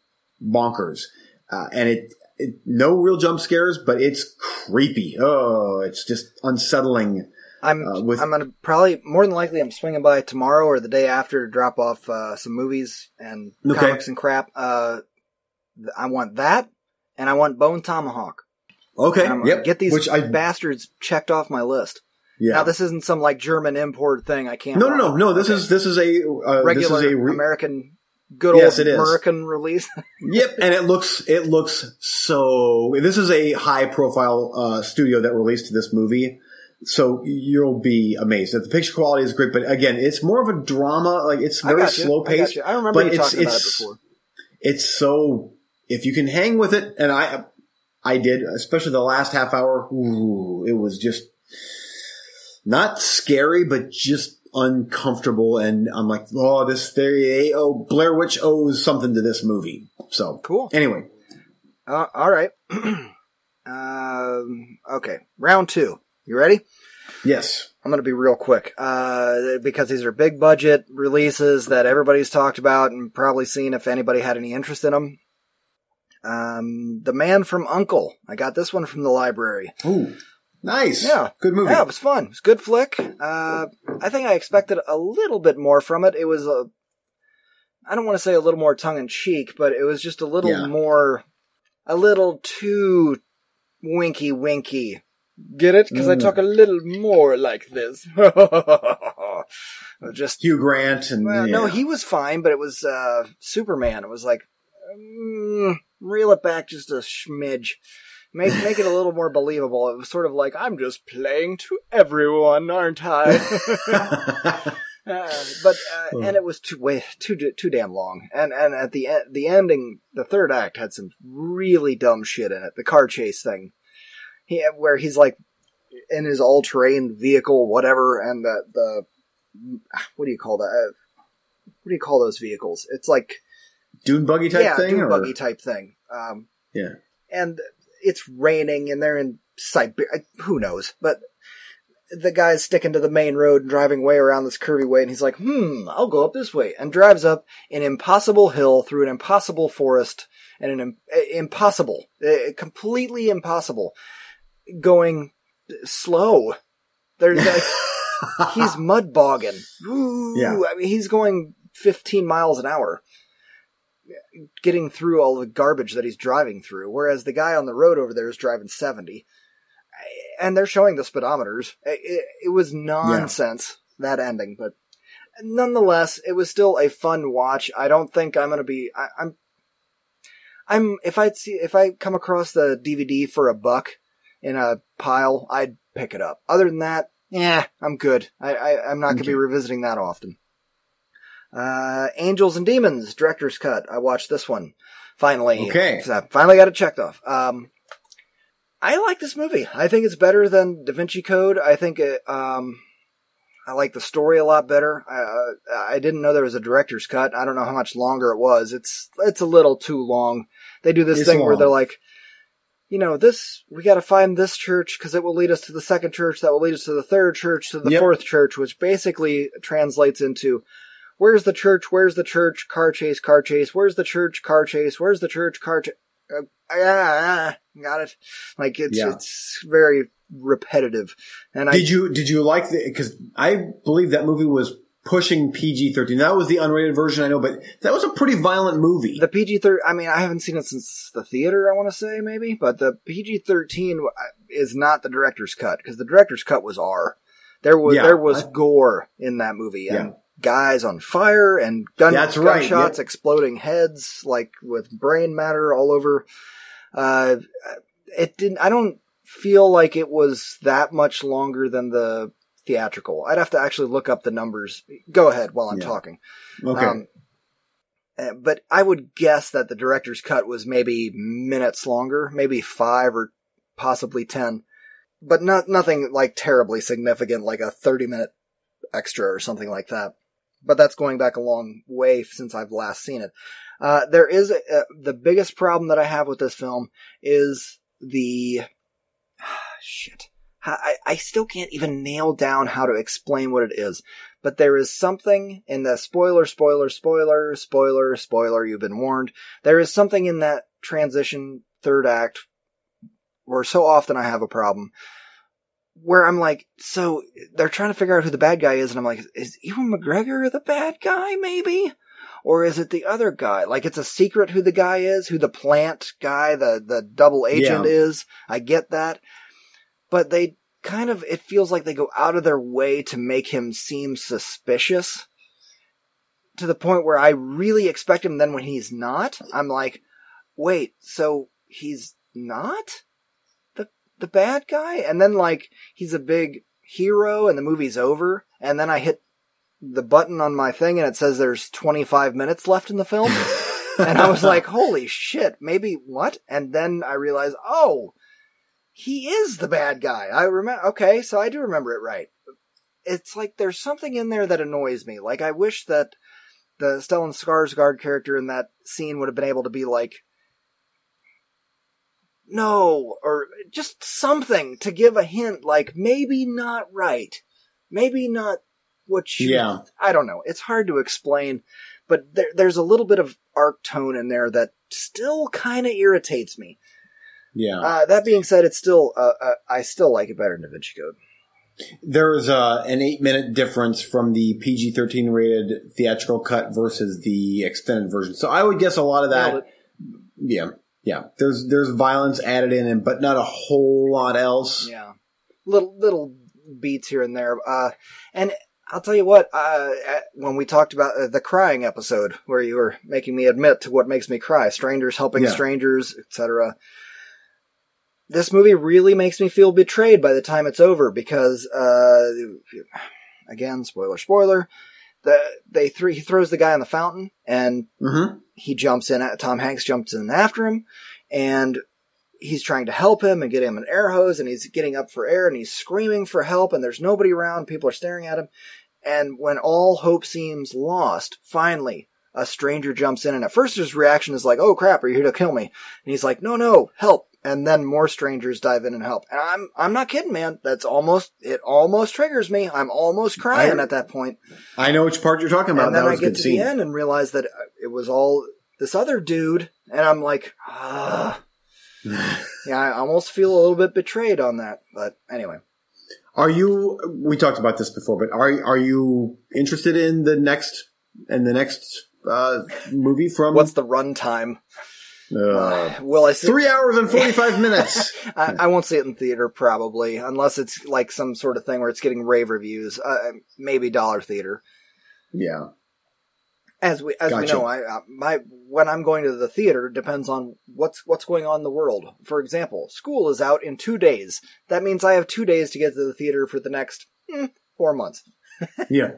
bonkers. Uh, and it, it, no real jump scares, but it's creepy. Oh, it's just unsettling. I'm uh, with- I'm gonna probably more than likely I'm swinging by tomorrow or the day after to drop off uh, some movies and Okay. comics and crap. Uh, I want that, and I want Bone Tomahawk. Okay, yep. get these Which I bastards checked off my list. Yeah. Now this isn't some like German import thing. I can't. no, no, no, no. This Okay. is this is a uh, regular this is a re- American good Yes, old it. American release. [laughs] Yep, and it looks it looks so. This is a high profile uh, studio that released this movie, so you'll be amazed. The picture quality is great, but again, it's more of a drama. Like it's very slow paced. you. I remember but you it's- talking about it it's- before. It's so if you can hang with it, and I I did, especially the last half hour. Ooh, it was just not scary, but just uncomfortable. And I'm like, oh, this theory, oh Blair Witch owes something to this movie. So Cool. Anyway, Uh, all right. [clears throat] um, okay, round two. You ready? yes. I'm going to be real quick uh, because these are big budget releases that everybody's talked about and probably seen if anybody had any interest in them. Um, the Man from Uncle. I got this one from the library. Ooh, nice. Yeah. good movie. Yeah, it was fun. It was a good flick. Uh, I think I expected a little bit more from it. It was a, I don't want to say a little more tongue in cheek, but it was just a little Yeah. more, a little too winky winky. Get it? Because I Mm. talk a little more like this. [laughs] just Hugh Grant and well, no, he was fine, but it was uh, Superman. It was like, mm, reel it back just a smidge. Make make it a little more believable. It was sort of like I'm just playing to everyone, aren't I? [laughs] Uh, but uh, Hmm. and it was too way too too damn long. And and at the end, the ending, the third act had some really dumb shit in it. The car chase thing, he where he's like in his all terrain vehicle, whatever, and the the what do you call that? Uh, What do you call those vehicles? It's like Dune buggy type yeah, thing, dune or buggy type thing. Um, Yeah. and it's raining, and they're in Siberia. Who knows? But the guy's sticking to the main road and driving way around this curvy way, and he's like, "Hmm, I'll go up this way," and drives up an impossible hill through an impossible forest and an im- impossible, completely impossible, going slow. There's [laughs] like he's mud bogging. Ooh, Yeah. I mean, he's going 15 miles an hour, getting through all the garbage that he's driving through, whereas the guy on the road over there is driving 70. And they're showing the speedometers. It, it, it was nonsense, that ending, but nonetheless, it was still a fun watch. I don't think I'm going to be, I, I'm, I'm, if I see, if I come across the DVD for a buck in a pile, I'd pick it up. Other than that, yeah, I'm good. I, I I'm not going to be revisiting that often. Uh, Angels and Demons director's cut. I watched this one finally. Okay. So I finally got it checked off. Um, I like this movie. I think it's better than Da Vinci Code. I think it, um, I like the story a lot better. I, uh, I didn't know there was a director's cut. I don't know how much longer it was. It's it's a little too long. They do this It's thing where they're like, you know, this we got to find this church because it will lead us to the second church, that will lead us to the third church, to the Yep. fourth church, which basically translates into where's the church, where's the church, car chase, car chase, where's the church, car chase, where's the church, car chase. Uh, ah, ah, got it. Like it's Yeah. it's very repetitive, and I did you did you like the? Because I believe that movie was pushing PG thirteen. That was the unrated version, I know, but that was a pretty violent movie. The PG thirteen. I mean, I haven't seen it since the theater. I want to say maybe, but the PG thirteen is not the director's cut because the director's cut was R. There was Yeah, there was I- gore in that movie and Yeah. Guys on fire and gun That's right, gunshots, yeah. exploding heads like with brain matter all over. Uh, it didn't. I don't feel like it was that much longer than the theatrical. I'd have to actually look up the numbers. Go ahead while I'm Yeah. talking. okay, Um, uh, but I would guess that the director's cut was maybe minutes longer, maybe five or possibly ten, but not nothing like terribly significant, like a thirty minute extra or something like that. But that's going back a long way since I've last seen it. Uh, there is a, uh, the biggest problem that I have with this film is the [sighs] shit. I, I still can't even nail down how to explain what it is but there is something in the spoiler, spoiler, spoiler, spoiler, spoiler, you've been warned. There is something in that transition third act where so often I have a problem where I'm like, so they're trying to figure out who the bad guy is, and I'm like, is Ewan McGregor the bad guy, maybe? Or is it the other guy? Like it's a secret who the guy is, who the plant guy, the, the double agent Yeah. is. I get that. But they kind of, it feels like they go out of their way to make him seem suspicious. to the point where I really expect him. Then when he's not, I'm like, wait, so he's not the bad guy, and then like he's a big hero, and the movie's over, and then I hit the button on my thing, and it says there's 25 minutes left in the film. [laughs] and I was like, holy shit, maybe what? And then I realized, oh, he is the bad guy. I remember, okay, so I do remember it right. It's like there's something in there that annoys me. Like, I wish that the Stellan Skarsgård character in that scene would have been able to be like, no, or just something to give a hint, like maybe not right, maybe not what you. Yeah. I don't know. It's hard to explain, but there, there's a little bit of arc tone in there that still kind of irritates me. Yeah. Uh, that being said, it's still uh, uh, I still like it better than Da Vinci Code. There's uh, an eight minute difference from the PG 13 rated theatrical cut versus the extended version. So I would guess a lot of that. Yeah. Yeah. There's, there's violence added in, and but not a whole lot else. Yeah, little little beats here and there. Uh, and I'll tell you what. Uh, when we talked about uh, the crying episode, where you were making me admit to what makes me cry, strangers helping Yeah. strangers, etc. This movie really makes me feel betrayed by the time it's over because, uh, again, spoiler, spoiler. The, they th- he throws the guy in the fountain and Mm-hmm. He jumps in Tom Hanks jumps in after him and he's trying to help him and get him an air hose and he's getting up for air and he's screaming for help and there's nobody around. People are staring at him. And when all hope seems lost finally a stranger jumps in and at first his reaction is like oh crap are you here to kill me? And he's like no no help. And then more strangers dive in and help. And i'm i'm not kidding man. That's almost it almost triggers me. I'm almost crying I- at that point. I know which part you're talking about. and then that I get to scene. the end and realize that it was all this other dude, and I'm like, ah. [laughs] yeah, I almost feel a little bit betrayed on that. But anyway, Are you? We talked about this before, but are are you interested in the next and the next uh, movie from? what's the runtime? uh, [sighs] Will I see? three hours and forty five minutes? [laughs] I, I won't see it in theater probably, unless it's like some sort of thing where it's getting rave reviews. Uh, maybe dollar theater. Yeah, As we as we know, I, I my when I'm going to the theater depends on what's what's going on in the world. For example, school is out in two days. That means I have two days to get to the theater for the next hmm, four months. [laughs] yeah.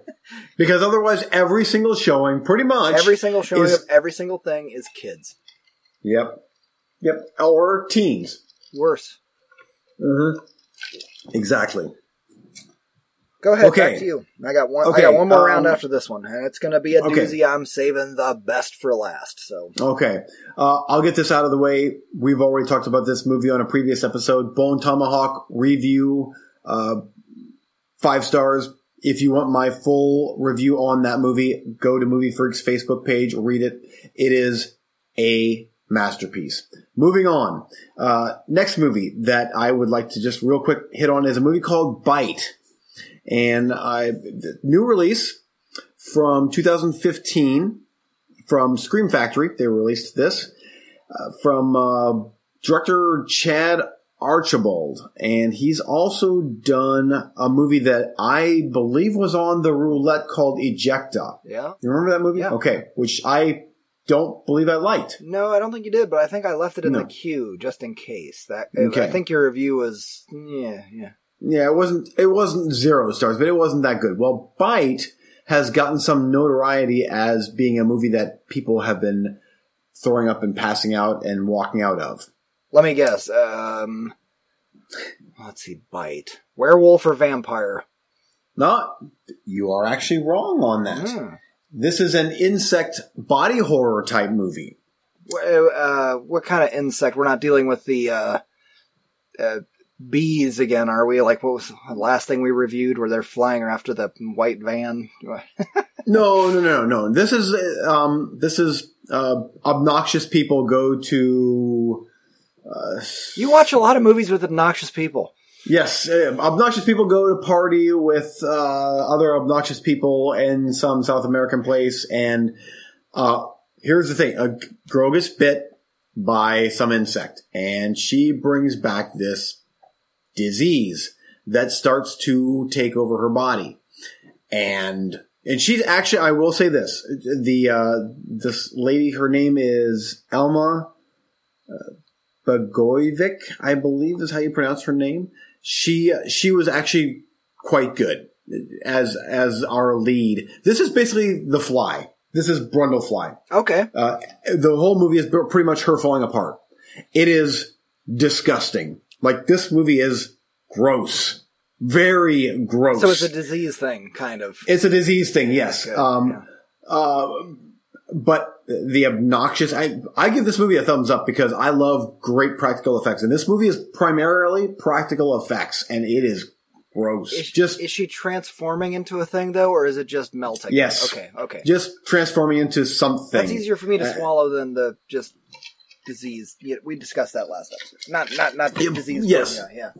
Because otherwise, every single showing, pretty much, Every single showing is- of every single thing is kids. Yep. Yep. Or teens. Worse. Mm-hmm. Exactly. Go ahead. Okay. Back to you. I got one. Okay, I got one more um, round after this one, and it's going to be a Okay. doozy. I'm saving the best for last. So Okay. Uh, I'll get this out of the way. We've already talked about this movie on a previous episode. Bone Tomahawk review, uh, five stars. If you want my full review on that movie, go to Movie Freaks Facebook page, read it. It is a masterpiece. Moving on. Uh, next movie that I would like to just real quick hit on is a movie called Bite. And I, the new release from 2015 from Scream Factory. They released this uh, from uh, director Chad Archibald, and he's also done a movie that I believe was on the roulette called Ejecta. yeah. You remember that movie? Yeah. Okay, which I don't believe I liked. No, I don't think you did, but I think I left it in No. the queue just in case. That Okay. I think your review was yeah, yeah. Yeah, it wasn't. It wasn't zero stars, but it wasn't that good. Well, Bite has gotten some notoriety as being a movie that people have been throwing up and passing out and walking out of. Let me guess. Um, let's see. Bite. Werewolf or vampire? Not, you are actually wrong on that. Hmm. This is an insect body horror type movie. Uh, what kind of insect? We're not dealing with the uh, uh, bees again, are we? Like what was the last thing we reviewed where they're flying after the white van? [laughs] No, no, no, no. This is um, this is uh, obnoxious people go to You watch a lot of movies with obnoxious people. yes, uh, obnoxious people go to party with uh, other obnoxious people in some South American place, and uh, here's the thing: a girl gets bit by some insect, and she brings back this disease that starts to take over her body. And And she's actually, I will say this: the uh, this lady, her name is Elma uh, Bagojevic, I believe is how you pronounce her name. She she was actually quite good as as our lead. This is basically The Fly. This is Brundlefly. Okay. Uh, the whole movie is pretty much her falling apart. It is disgusting. Like this movie is gross, very gross. So it's a disease thing, kind of. It's a disease thing, yes. Um, yeah. uh, but the obnoxious, I, I give this movie a thumbs up because I love great practical effects. And this movie is primarily practical effects and it is gross. Is, just, is she transforming into a thing though, or is it just melting? Yes. Okay. Okay. just transforming into something. That's easier for me to Uh, swallow than the just disease. Yeah, we discussed that last episode. Not not not Yeah, disease. but yes. Yeah. Yeah.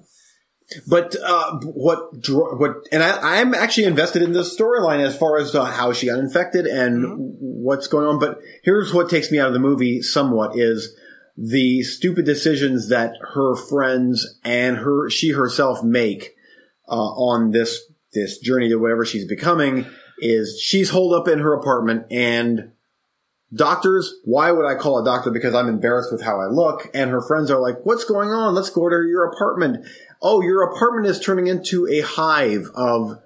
But uh, what what and I, I'm actually invested in this storyline as far as uh, how she got infected and Mm-hmm. what's going on. But here's what takes me out of the movie somewhat is the stupid decisions that her friends and her she herself make uh, on this this journey to whatever she's becoming. Is she's holed up in her apartment and doctors, why would I call a doctor? Because I'm embarrassed with how I look. And her friends are like, what's going on? Let's go to your apartment. Oh, your apartment is turning into a hive of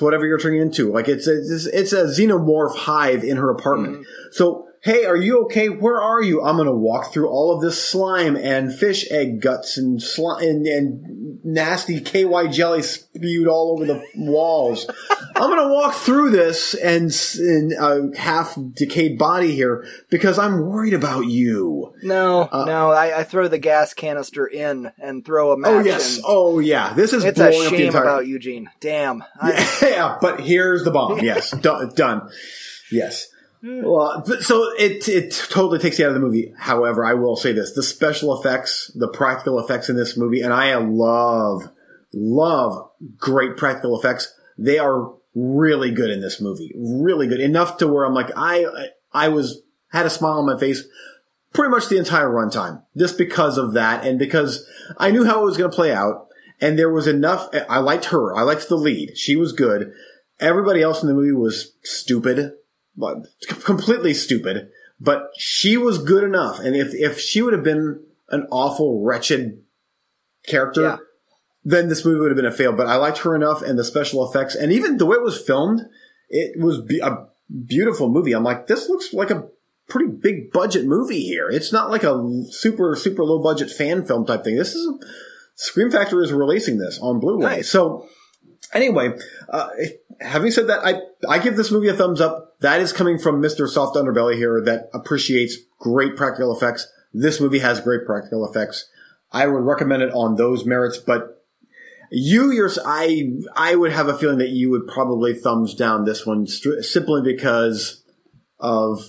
whatever you're turning into. Like it's a, it's, it's a xenomorph hive in her apartment. Mm-hmm. So, hey, are you okay? Where are you? I'm going to walk through all of this slime and fish egg guts and slime and, and nasty KY jelly spewed all over the walls. I'm going to walk through this and, in a half decayed body here because I'm worried about you. No, no. I, I throw the gas canister in and throw a match. Uh, Oh yes. Oh yeah. This is It's a blowing up the shame entire. about Eugene. Damn. I, yeah, [laughs] but here's the bomb. Yes, [laughs] done. done. Yes. Well, so it it totally takes you out of the movie. However, I will say this: the special effects, the practical effects in this movie, and I love love great practical effects. They are really good in this movie. Really good enough to where I'm like I I was had a smile on my face pretty much the entire runtime, just because of that, and because I knew how it was going to play out, and there was enough. I liked her. I liked the lead. She was good. Everybody else in the movie was stupid, completely stupid. But she was good enough, and if if she would have been an awful, wretched character, Yeah. Then this movie would have been a fail. But I liked her enough, and the special effects, and even the way it was filmed, it was be- a beautiful movie. I'm like, this looks like a pretty big budget movie here. It's not like a super super low budget fan film type thing. This is a, Scream Factory is releasing this on Blu-ray. Nice. So anyway, uh, having said that, I I give this movie a thumbs up. That is coming from Mr. Soft Underbelly here that appreciates great practical effects. This movie has great practical effects. I would recommend it on those merits, but you, yours, I, I would have a feeling that you would probably thumbs down this one str- simply because of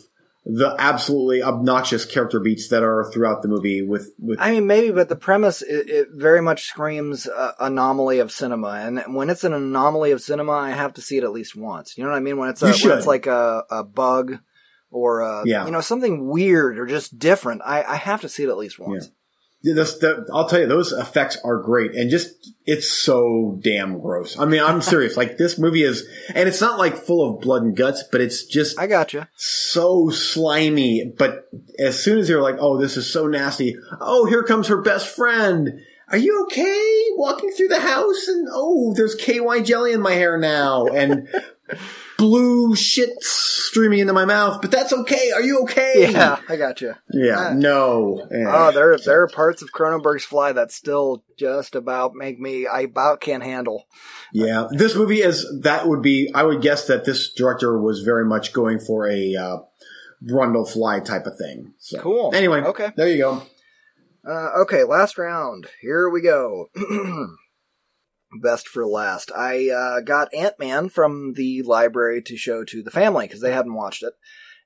the absolutely obnoxious character beats that are throughout the movie with, with, I mean, maybe, but the premise it, it very much screams uh, anomaly of cinema, and when it's an anomaly of cinema, I have to see it at least once. You know what I mean? When it's a, when it's like a, a bug or a, Yeah. you know something weird or just different, I, I have to see it at least once. This, the, I'll tell you, those effects are great and just, it's so damn gross. I mean, I'm serious. [laughs] like this movie is, and it's not like full of blood and guts, but it's just I gotcha. so slimy. But as soon as you're like, oh, this is so nasty. Oh, here comes her best friend. Are you okay? Walking through the house and oh, there's KY jelly in my hair now and [laughs] blue shit streaming into my mouth, but that's okay. Are you okay? Yeah, I got you. Yeah. No. Yeah. Oh, there there are parts of Cronenberg's Fly that still just about make me I about can't handle. Yeah, this movie is that would be. I would guess that this director was very much going for a uh, Brundle Fly type of thing. So, Cool. Anyway, Okay. there you go. Uh, okay, last round. Here we go. [clears throat] Best for last. I uh, got Ant Man from the library to show to the family because they hadn't watched it.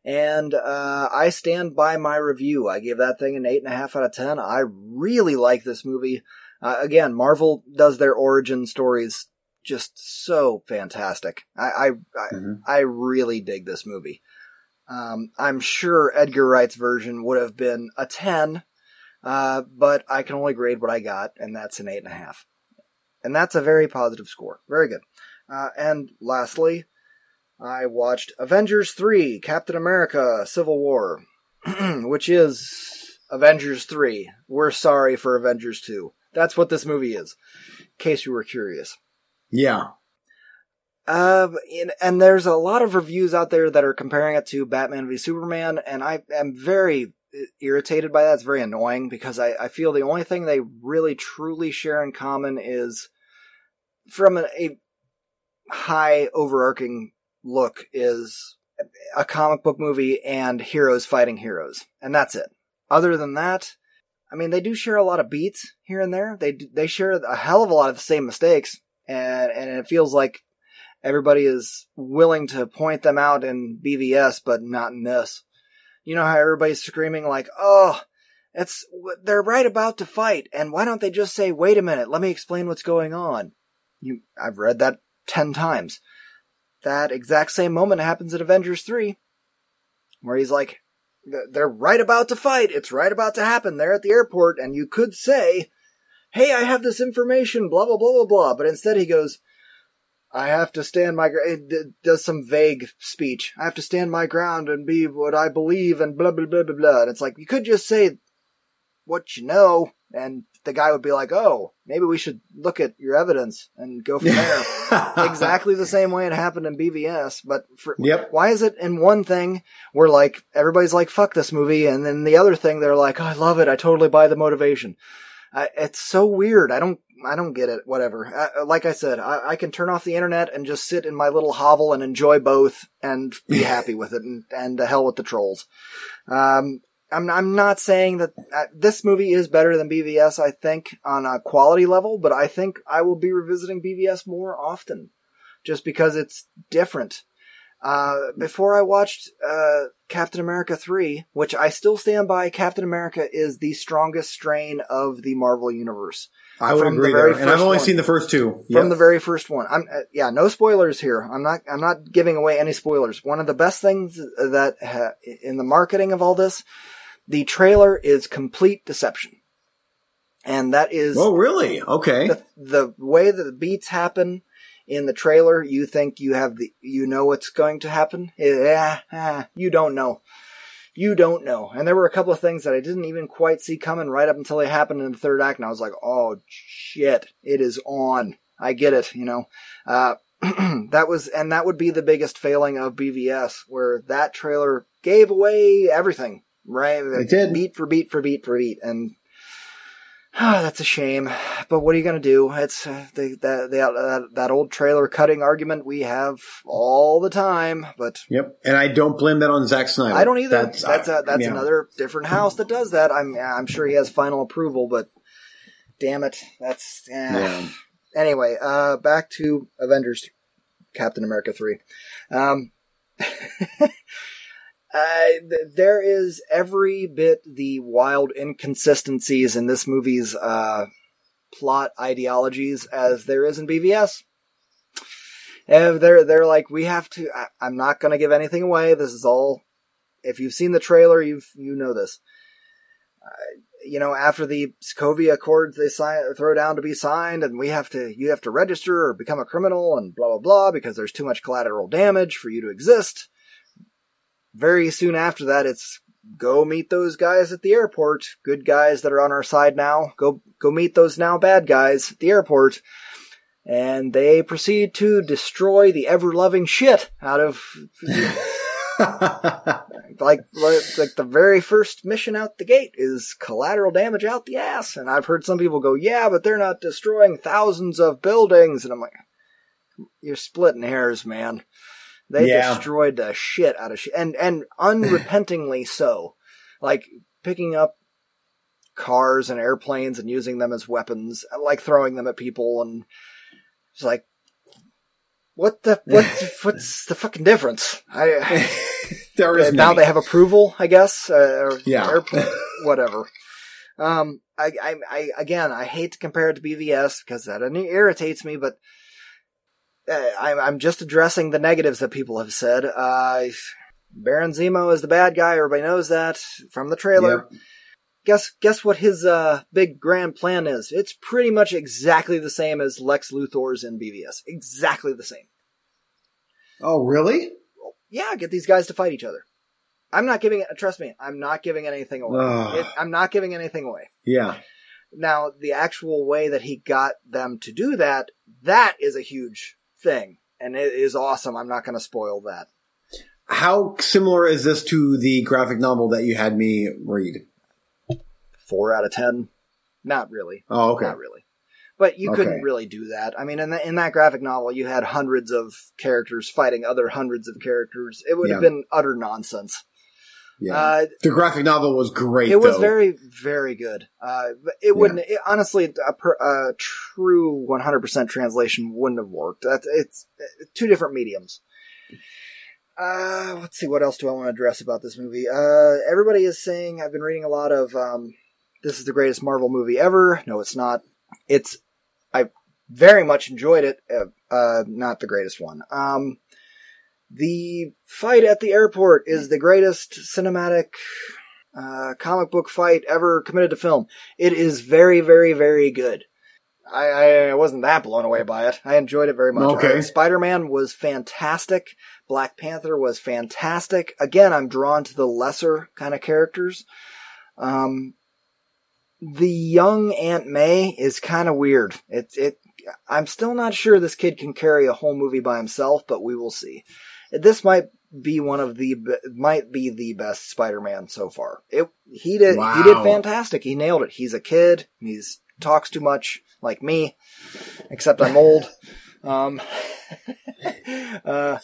And uh, I stand by my review. I gave that thing an 8.5 out of 10. I really like this movie. Uh, again, Marvel does their origin stories just so fantastic. I, I, I, Mhm. I really dig this movie. Um, I'm sure Edgar Wright's version would have been a 10, uh, but I can only grade what I got, and that's an 8.5. And that's a very positive score. Very good. Uh, and lastly, I watched Avengers 3, Captain America, Civil War, [clears throat] which is Avengers 3. We're sorry for Avengers 2. That's what this movie is, in case you were curious. Yeah. Uh, and, and there's a lot of reviews out there that are comparing it to Batman v Superman, and I am very irritated by that. It's very annoying because I, I feel the only thing they really truly share in common is from a, a high overarching look is a comic book movie and heroes fighting heroes, and that's it. Other than that, I mean, they do share a lot of beats here and there. They they share a hell of a lot of the same mistakes, and and it feels like everybody is willing to point them out in BVS, but not in this. You know how everybody's screaming like, "Oh, it's they're right about to fight," and why don't they just say, "Wait a minute, let me explain what's going on"? You, I've read that ten times that exact same moment happens in Avengers 3, where he's like, they're right about to fight. It's right about to happen. They're at the airport, and you could say, hey, I have this information, blah, blah, blah, blah, blah. But instead he goes, I have to stand my ground. It does some vague speech. I have to stand my ground and be what I believe and blah, blah, blah, blah, blah. And it's like, you could just say what you know, and the guy would be like, "Oh, maybe we should look at your evidence and go from there." [laughs] exactly the same way it happened in BVS, but for, yep. why is it in one thing where like everybody's like, "Fuck this movie," and then the other thing they're like, oh, "I love it. I totally buy the motivation." I, it's so weird. I don't. I don't get it. Whatever. I, like I said, I, I, can turn off the internet and just sit in my little hovel and enjoy both and be happy with it and, and the hell with the trolls. Um, I'm I'm not saying that uh, this movie is better than BVS. I think on a quality level, but I think I will be revisiting BVS more often, just because it's different. Uh, before I watched uh, Captain America 3, which I still stand by, Captain America is the strongest strain of the Marvel Universe. I would agree there. And I've only one. seen the first two. Yep. From the very first one. I'm, uh, yeah, no spoilers here. I'm not, I'm not giving away any spoilers. One of the best things that, ha- in the marketing of all this the trailer is complete deception. And that is. Oh, really? Okay. The, the way that the beats happen in the trailer, you think you have the, you know what's going to happen? Yeah, ah, you don't know. You don't know. And there were a couple of things that I didn't even quite see coming right up until they happened in the third act, and I was like, oh shit, it is on. I get it, you know. Uh, [clears throat] that was, and that would be the biggest failing of BVS, where that trailer gave away everything right? They did beat for beat for beat for beat, and oh, that's a shame. But what are you going to do? It's uh, the, the, the, that that old trailer cutting argument we have all the time. But yep, and I don't blame that on Zack Snyder. I don't either. That's that's, a, that's yeah. another different house that does that. I'm I'm sure he has final approval, but damn it, that's eh. yeah. Anyway, uh, back to Avengers, Captain America three. Um, [laughs] Uh, there is every bit the wild inconsistencies in this movie's uh, plot ideologies as there is in BVS. And they're they're like we have to. I, am not going to give anything away. This is all. If you've seen the trailer, you've you know this. Uh, you know, after the Sokovia Accords they sign, throw down to be signed, and we have to, you have to register or become a criminal and blah blah blah because there's too much collateral damage for you to exist very soon after that, it's go meet those guys at the airport. Good guys that are on our side now. Go go meet those now bad guys at the airport. And they proceed to destroy the ever loving shit out of [laughs] like like the very first mission out the gate is collateral damage out the ass. And I've heard some people go, yeah, but they're not destroying thousands of buildings. And I'm like, you're splitting hairs, man. They yeah. destroyed the shit out of shit, and and unrepentingly [clears throat] so, like picking up cars and airplanes and using them as weapons, like throwing them at people, and it's like, what the what [laughs] what's the fucking difference? I [laughs] there is now they have approval, I guess. Uh, yeah, airplane, [laughs] whatever. Um, I, I, I, again, I hate to compare it to BVS because that irritates me, but I'm, I'm just addressing the negatives that people have said. Uh, Baron Zemo is the bad guy. Everybody knows that from the trailer. Guess guess what his uh, big grand plan is? It's pretty much exactly the same as Lex Luthor's in BVS. Exactly the same. Oh, really? Yeah, get these guys to fight each other. I'm not giving it. Trust me, I'm not giving anything away. It, I'm not giving anything away. Yeah. Now, the actual way that he got them to do that, that is a huge thing, and it is awesome. I'm not going to spoil that. How similar is this to the graphic novel that you had me read? Four out of ten. Not really. Oh, okay. Not really. But you couldn't really do that. I mean, in, the, in that graphic novel, you had hundreds of characters fighting other hundreds of characters. It would have been utter nonsense. Yeah. Uh, the graphic novel was great. it was very, very good. Uh, it wouldn't, it, honestly, a, per, a true 100% translation wouldn't have worked. That's, it's two different mediums. Uh, let's see, what else do I want to address about this movie? Uh, everybody is saying, I've been reading a lot of, um, this is the greatest Marvel movie ever. No, it's not. It's, I very much enjoyed it. Uh, uh, not the greatest one. Um, the fight at the airport is the greatest cinematic uh, comic book fight ever committed to film. It is very, very, very good. I, I wasn't that blown away by it. I enjoyed it very much. Okay. Spider Man was fantastic. Black Panther was fantastic. Again, I'm drawn to the lesser kind of characters. Um, the young Aunt May is kind of weird. It, it, I'm still not sure this kid can carry a whole movie by himself, but we will see. This might be one of the might be the best Spider-Man so far. It he did he did fantastic. He nailed it. He's a kid. He's talks too much like me, except I'm old. [laughs] Um, [laughs] uh,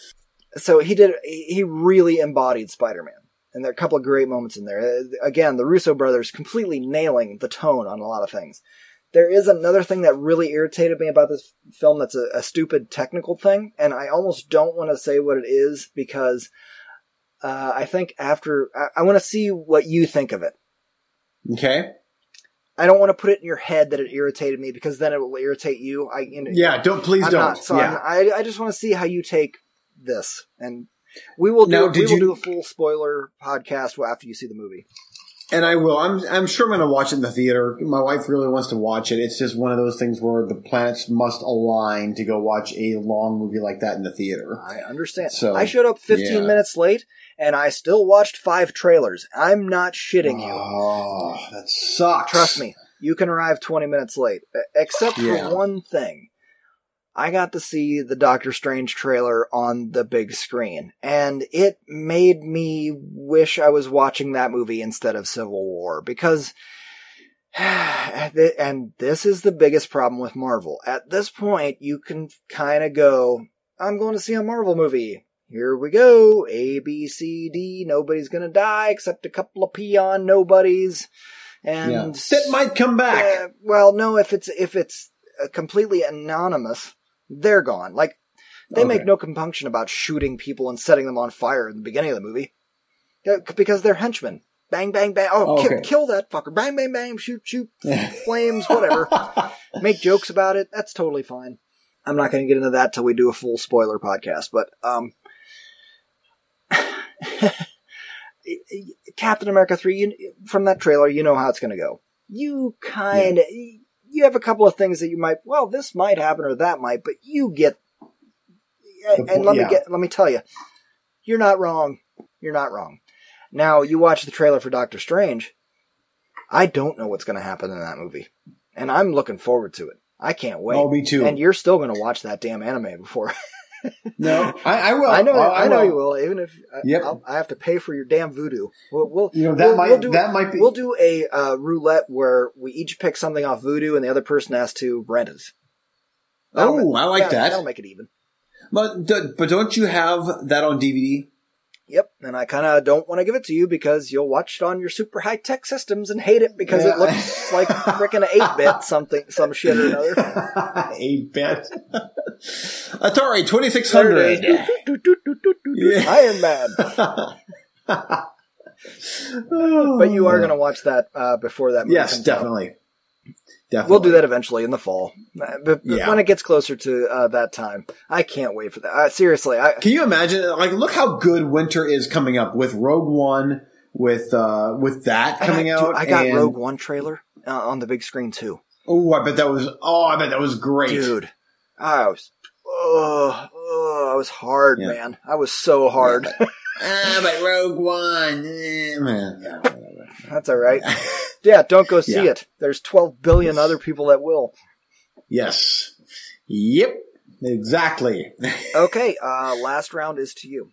so he did. He really embodied Spider-Man, and there are a couple of great moments in there. Uh, Again, the Russo brothers completely nailing the tone on a lot of things. There is another thing that really irritated me about this film that's a, a stupid technical thing, and I almost don't want to say what it is because uh, I think after I, I want to see what you think of it. Okay. I don't want to put it in your head that it irritated me because then it will irritate you. I you know, Yeah. Don't please I'm don't. not. So yeah. I I just want to see how you take this, and we will do Now, we did will you- do a full spoiler podcast after you see the movie. And I will. I'm. I'm sure I'm going to watch it in the theater. My wife really wants to watch it. It's just one of those things where the planets must align to go watch a long movie like that in the theater. I understand. So, I showed up 15 yeah. minutes late, and I still watched five trailers. I'm not shitting you. Oh, that sucks. Trust me, you can arrive 20 minutes late, except Yeah. for one thing. I got to see the Doctor Strange trailer on the big screen, and it made me wish I was watching that movie instead of Civil War because, [sighs] and this is the biggest problem with Marvel. At this point, you can kind of go, I'm going to see a Marvel movie. Here we go. A, B, C, D. Nobody's gonna die except a couple of peon nobodies. And Yeah. That might come back. uh, well, no, if it's if it's uh, completely anonymous, they're gone. Like they Okay. make no compunction about shooting people and setting them on fire in the beginning of the movie, because they're henchmen. Bang, bang, bang. Oh, Okay. kill that fucker. Bang, bang, bang. Shoot, shoot. [laughs] Flames, whatever. Make jokes about it. That's totally fine. I'm not going to get into that till we do a full spoiler podcast, but um. [laughs] Captain America 3, you, from that trailer, you know how it's going to go. You kind of, you have a couple of things that you might, well, this might happen or that might, but you get, The and let yeah. me get, let me tell you, you're not wrong. You're not wrong. Now, you watch the trailer for Doctor Strange. I don't know what's going to happen in that movie. And I'm looking forward to it. I can't wait. Oh, me too. And you're still going to watch that damn anime before. [laughs] no, I, I will. I know, I'll- I, know you will. Even if I, Yep. I'll, I have to pay for your damn Vudu. We'll, we'll You know that we'll, might we'll do, that might be. we'll do a uh, roulette where we each pick something off Vudu, and the other person has to rent it. That'll oh, ma- I like that- that. That'll make it even. But but don't you have that on DVD? Yep, and I kind of don't want to give it to you because you'll watch it on your super high tech systems and hate it because Yeah. it looks like freaking eight bit something, some shit or another. [laughs] Eight bit. [laughs] Atari twenty six hundred. Yeah. Iron Man. [laughs] But you are going to watch that uh, before that movie Yes, comes out. Definitely. We'll do that eventually in the fall. But, Yeah. when it gets closer to uh, that time, I can't wait for that. Uh, seriously, I, Can you imagine? Like, look how good winter is coming up with Rogue One, with uh, with that coming I out. dude, I got and- Rogue One trailer uh, on the big screen too, Oh, I bet that was. Oh, I bet that was great. dude. I was, oh, oh, I was hard, Yeah. man. I was so hard. [laughs] ah, but Rogue One, eh, man. That's all right. [laughs] Yeah, don't go see Yeah. it. There's 12 billion other people that will. Yes. Yep. Exactly. [laughs] Okay, uh, last round is to you.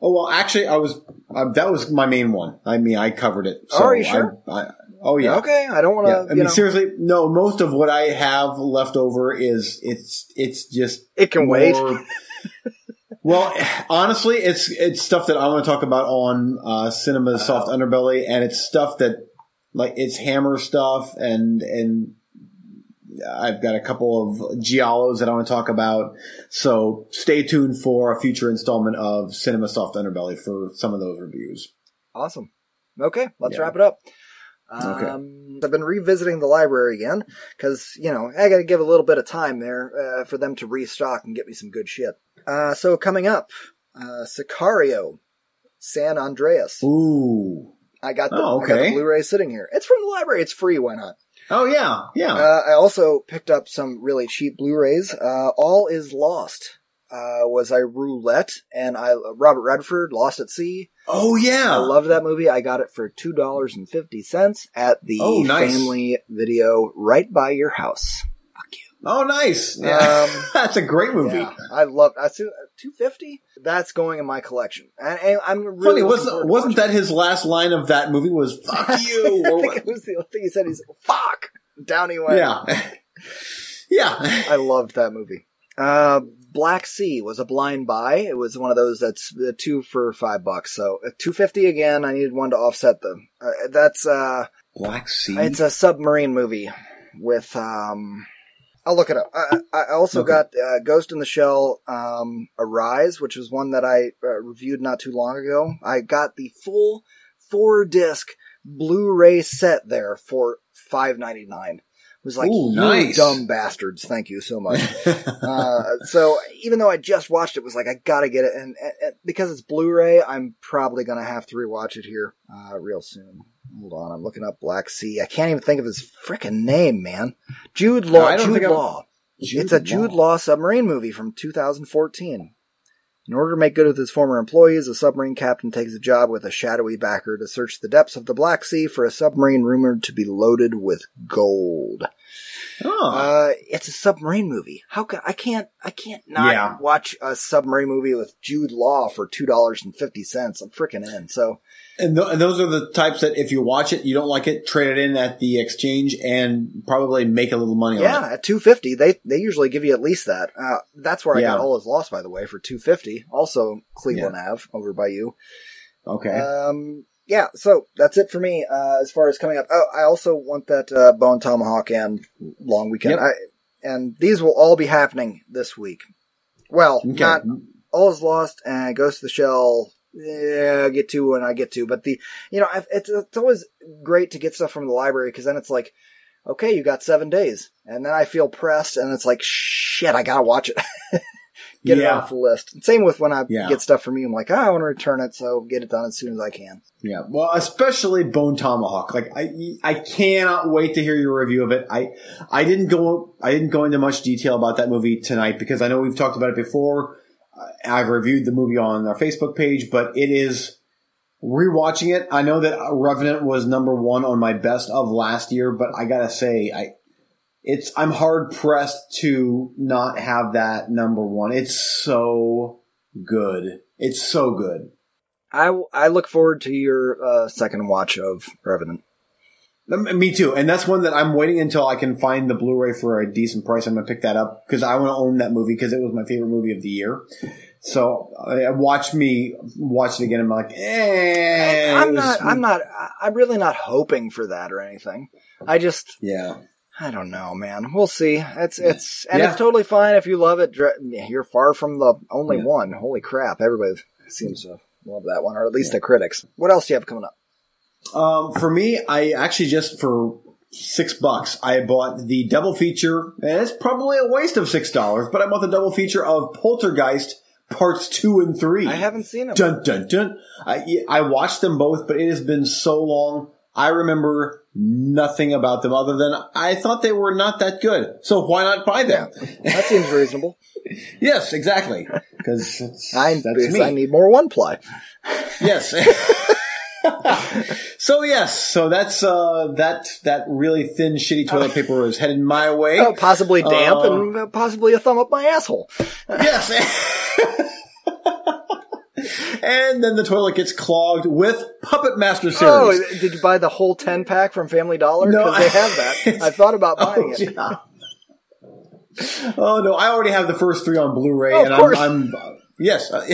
Oh well, actually, I was uh, that was my main one. I mean, I covered it. Oh, are you sure? I, I, oh yeah. Okay, I don't want to. Yeah. I mean, seriously, no. Most of what I have left over is it's it's just it can wait. [laughs] well, honestly, it's it's stuff that I want to talk about on uh, Cinema's Soft Underbelly, and it's stuff that like it's Hammer stuff, and and I've got a couple of giallos that I want to talk about. So stay tuned for a future installment of Cinema Soft Underbelly for some of those reviews. Awesome. Okay, let's Yeah. wrap it up. Okay. Um, I've been revisiting the library again because you know I got to give a little bit of time there uh, for them to restock and get me some good shit. Uh, so coming up, uh, Sicario, San Andreas. Ooh. I got the, Oh, I got the. Blu-ray sitting here. It's from the library. It's free. Why not? Oh yeah, yeah. Uh, I also picked up some really cheap Blu-rays. Uh, All is Lost uh, was a roulette, and I Robert Redford, Lost at Sea. oh yeah. I loved that movie. I got it for two dollars and fifty cents at the Oh, nice. Family Video right by your house. Oh, nice. Yeah. Um, [laughs] That's a great movie. Yeah, I love. I see two fifty. That's going in my collection, and, and I'm really Funny, wasn't wasn't that his last line of that movie? Was "fuck [laughs] it. you"? I think what? it was the only thing he said. He's fuck. Down he went. Yeah, [laughs] yeah. I loved that movie. Uh, Black Sea was a blind buy. It was one of those that's uh, two for five bucks. So uh, two fifty again. I needed one to offset them. Uh, that's uh, Black Sea. it's a submarine movie with um. I'll look it up. I, I also Okay. got uh, Ghost in the Shell, um, Arise, which was one that I uh, reviewed not too long ago. I got the full four disc Blu-ray set there for five ninety nine. It was like, Ooh, you nice. dumb bastards. Thank you so much. [laughs] uh, so even though I just watched it, it was like I gotta get it, and, and, and because it's Blu-ray, I'm probably gonna have to rewatch it here uh, real soon. Hold on, I'm looking up Black Sea. I can't even think of his freaking name, man. Jude Law. Don't Jude Law. it's a Jude Law submarine movie from 2014. In order to make good with his former employees, a submarine captain takes a job with a shadowy backer to search the depths of the Black Sea for a submarine rumored to be loaded with gold. Oh. Uh, it's a submarine movie. How can I can't I can't not Yeah. watch a submarine movie with Jude Law for two dollars and fifty cents. I'm freaking in. So and, th- and those are the types that if you watch it, you don't like it, trade it in at the exchange and probably make a little money on yeah, at two fifty, they they usually give you at least that. Uh, that's where I got All Is Lost, by the way, for two fifty. Also Cleveland Ave over by you. Okay. Um, yeah, so that's it for me uh, as far as coming up. Oh, I also want that uh, Bone Tomahawk and Long Weekend. Yep. I, and these will all be happening this week. Well, okay. not all is lost and Ghost of the Shell. Yeah, I get to when I get to, but the you know I've, it's it's always great to get stuff from the library because then it's like, okay, you got seven days, and then I feel pressed, and it's like shit, I gotta watch it, [laughs] get it off the list. Same with when I Yeah. get stuff from you, I'm like, ah, I want to return it, so get it done as soon as I can. Yeah, well, especially Bone Tomahawk. Like I, I cannot wait to hear your review of it. I, I didn't go, I didn't go into much detail about that movie tonight because I know we've talked about it before. I've reviewed the movie on our Facebook page, but it is rewatching it. I know that Revenant was number one on my best of last year, but I gotta say, I, it's I'm hard pressed to not have that number one. It's so good. It's so good. I, I look forward to your uh, second watch of Revenant. Me too, and that's one that I'm waiting until I can find the Blu-ray for a decent price. I'm gonna pick that up because I want to own that movie because it was my favorite movie of the year. So uh, watch me watch it again. and I'm like, eh. I'm not. I'm not. I'm really not hoping for that or anything. I just. Yeah, I don't know, man. We'll see. It's it's and Yeah. it's totally fine if you love it. You're far from the only Yeah. one. Holy crap! Everybody seems to love that one, or at least the critics. What else do you have coming up? Um, for me, I actually just for six bucks, I bought the double feature, and it's probably a waste of six dollars, but I bought the double feature of Poltergeist parts two and three. I haven't seen it. Dun dun dun. I, I watched them both, but it has been so long. I remember nothing about them other than I thought they were not that good. So why not buy them? That seems reasonable. [laughs] yes, exactly. Because I, that's because me. I need more one ply. Yes. [laughs] so yes, so that's uh that that really thin shitty toilet paper is headed my way. Oh, possibly damp Uh, and uh, possibly a thumb up my asshole. [laughs] Yes. and then the toilet gets clogged with Puppet Master Oh, series. did you buy the whole 10 pack from Family Dollar? No, Because they have that. [laughs] I thought about buying oh, it. yeah. Oh no, I already have the first three on Blu-ray, Oh, and. I'm, I'm uh, yes, uh,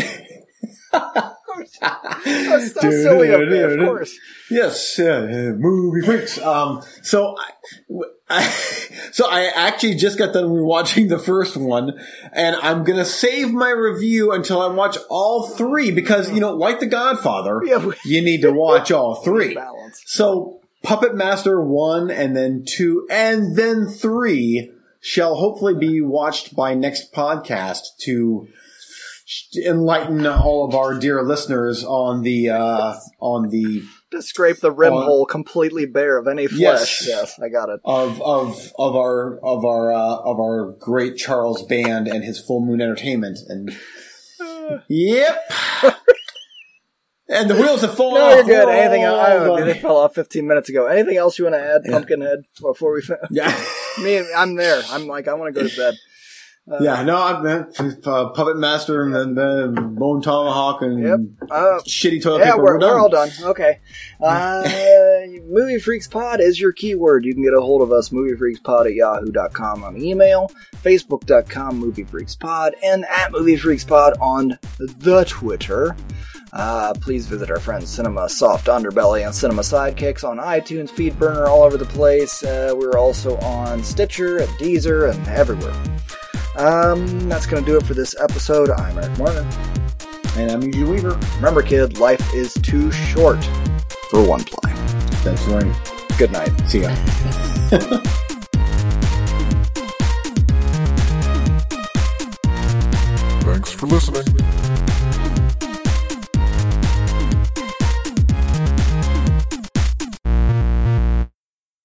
[laughs] That's so silly of me, of course. Yes, uh, movie freaks. Um, so I, I- so I actually just got done rewatching the first one, and I'm gonna save my review until I watch all three because you know, like The Godfather, [laughs] Yeah, you need to watch all three. So Puppet Master one, and then two, and then three shall hopefully be watched by next podcast to enlighten all of our dear listeners on the uh, on the To scrape the rim Oh. hole completely bare of any flesh. Yes. Yes, I got it. of of of our of our uh, of our great Charles Band and his Full Moon Entertainment and [laughs] yep. and the wheels have fallen No, you're good. Anything else? I Hold don't they fell off 15 minutes ago. Anything else you want to add, Pumpkinhead, before we [laughs] Yeah. Me, I'm there. I'm like, I want to go to bed. [laughs] yeah, no, I'm uh, Puppet Master and then uh, Bone Tomahawk and Yep. Uh, shitty toilet yeah, paper. we're, done. we're all done. Okay. [laughs] Uh, Movie Freaks Pod is your keyword. You can get a hold of us, moviefreakspod at yahoo.com on email, facebook.com Movie Freaks Pod, and at Movie Freaks Pod on the Twitter. Uh, please visit our friends Cinema Soft Underbelly and Cinema Sidekicks on iTunes, Feedburner, all over the place. Uh, we're also on Stitcher and Deezer and everywhere. Um, that's going to do it for this episode. I'm Eric Martin. And I'm Eugene Weaver. Remember, kid, life is too short for one ply. That's right. Good night. See ya. [laughs] Thanks for listening.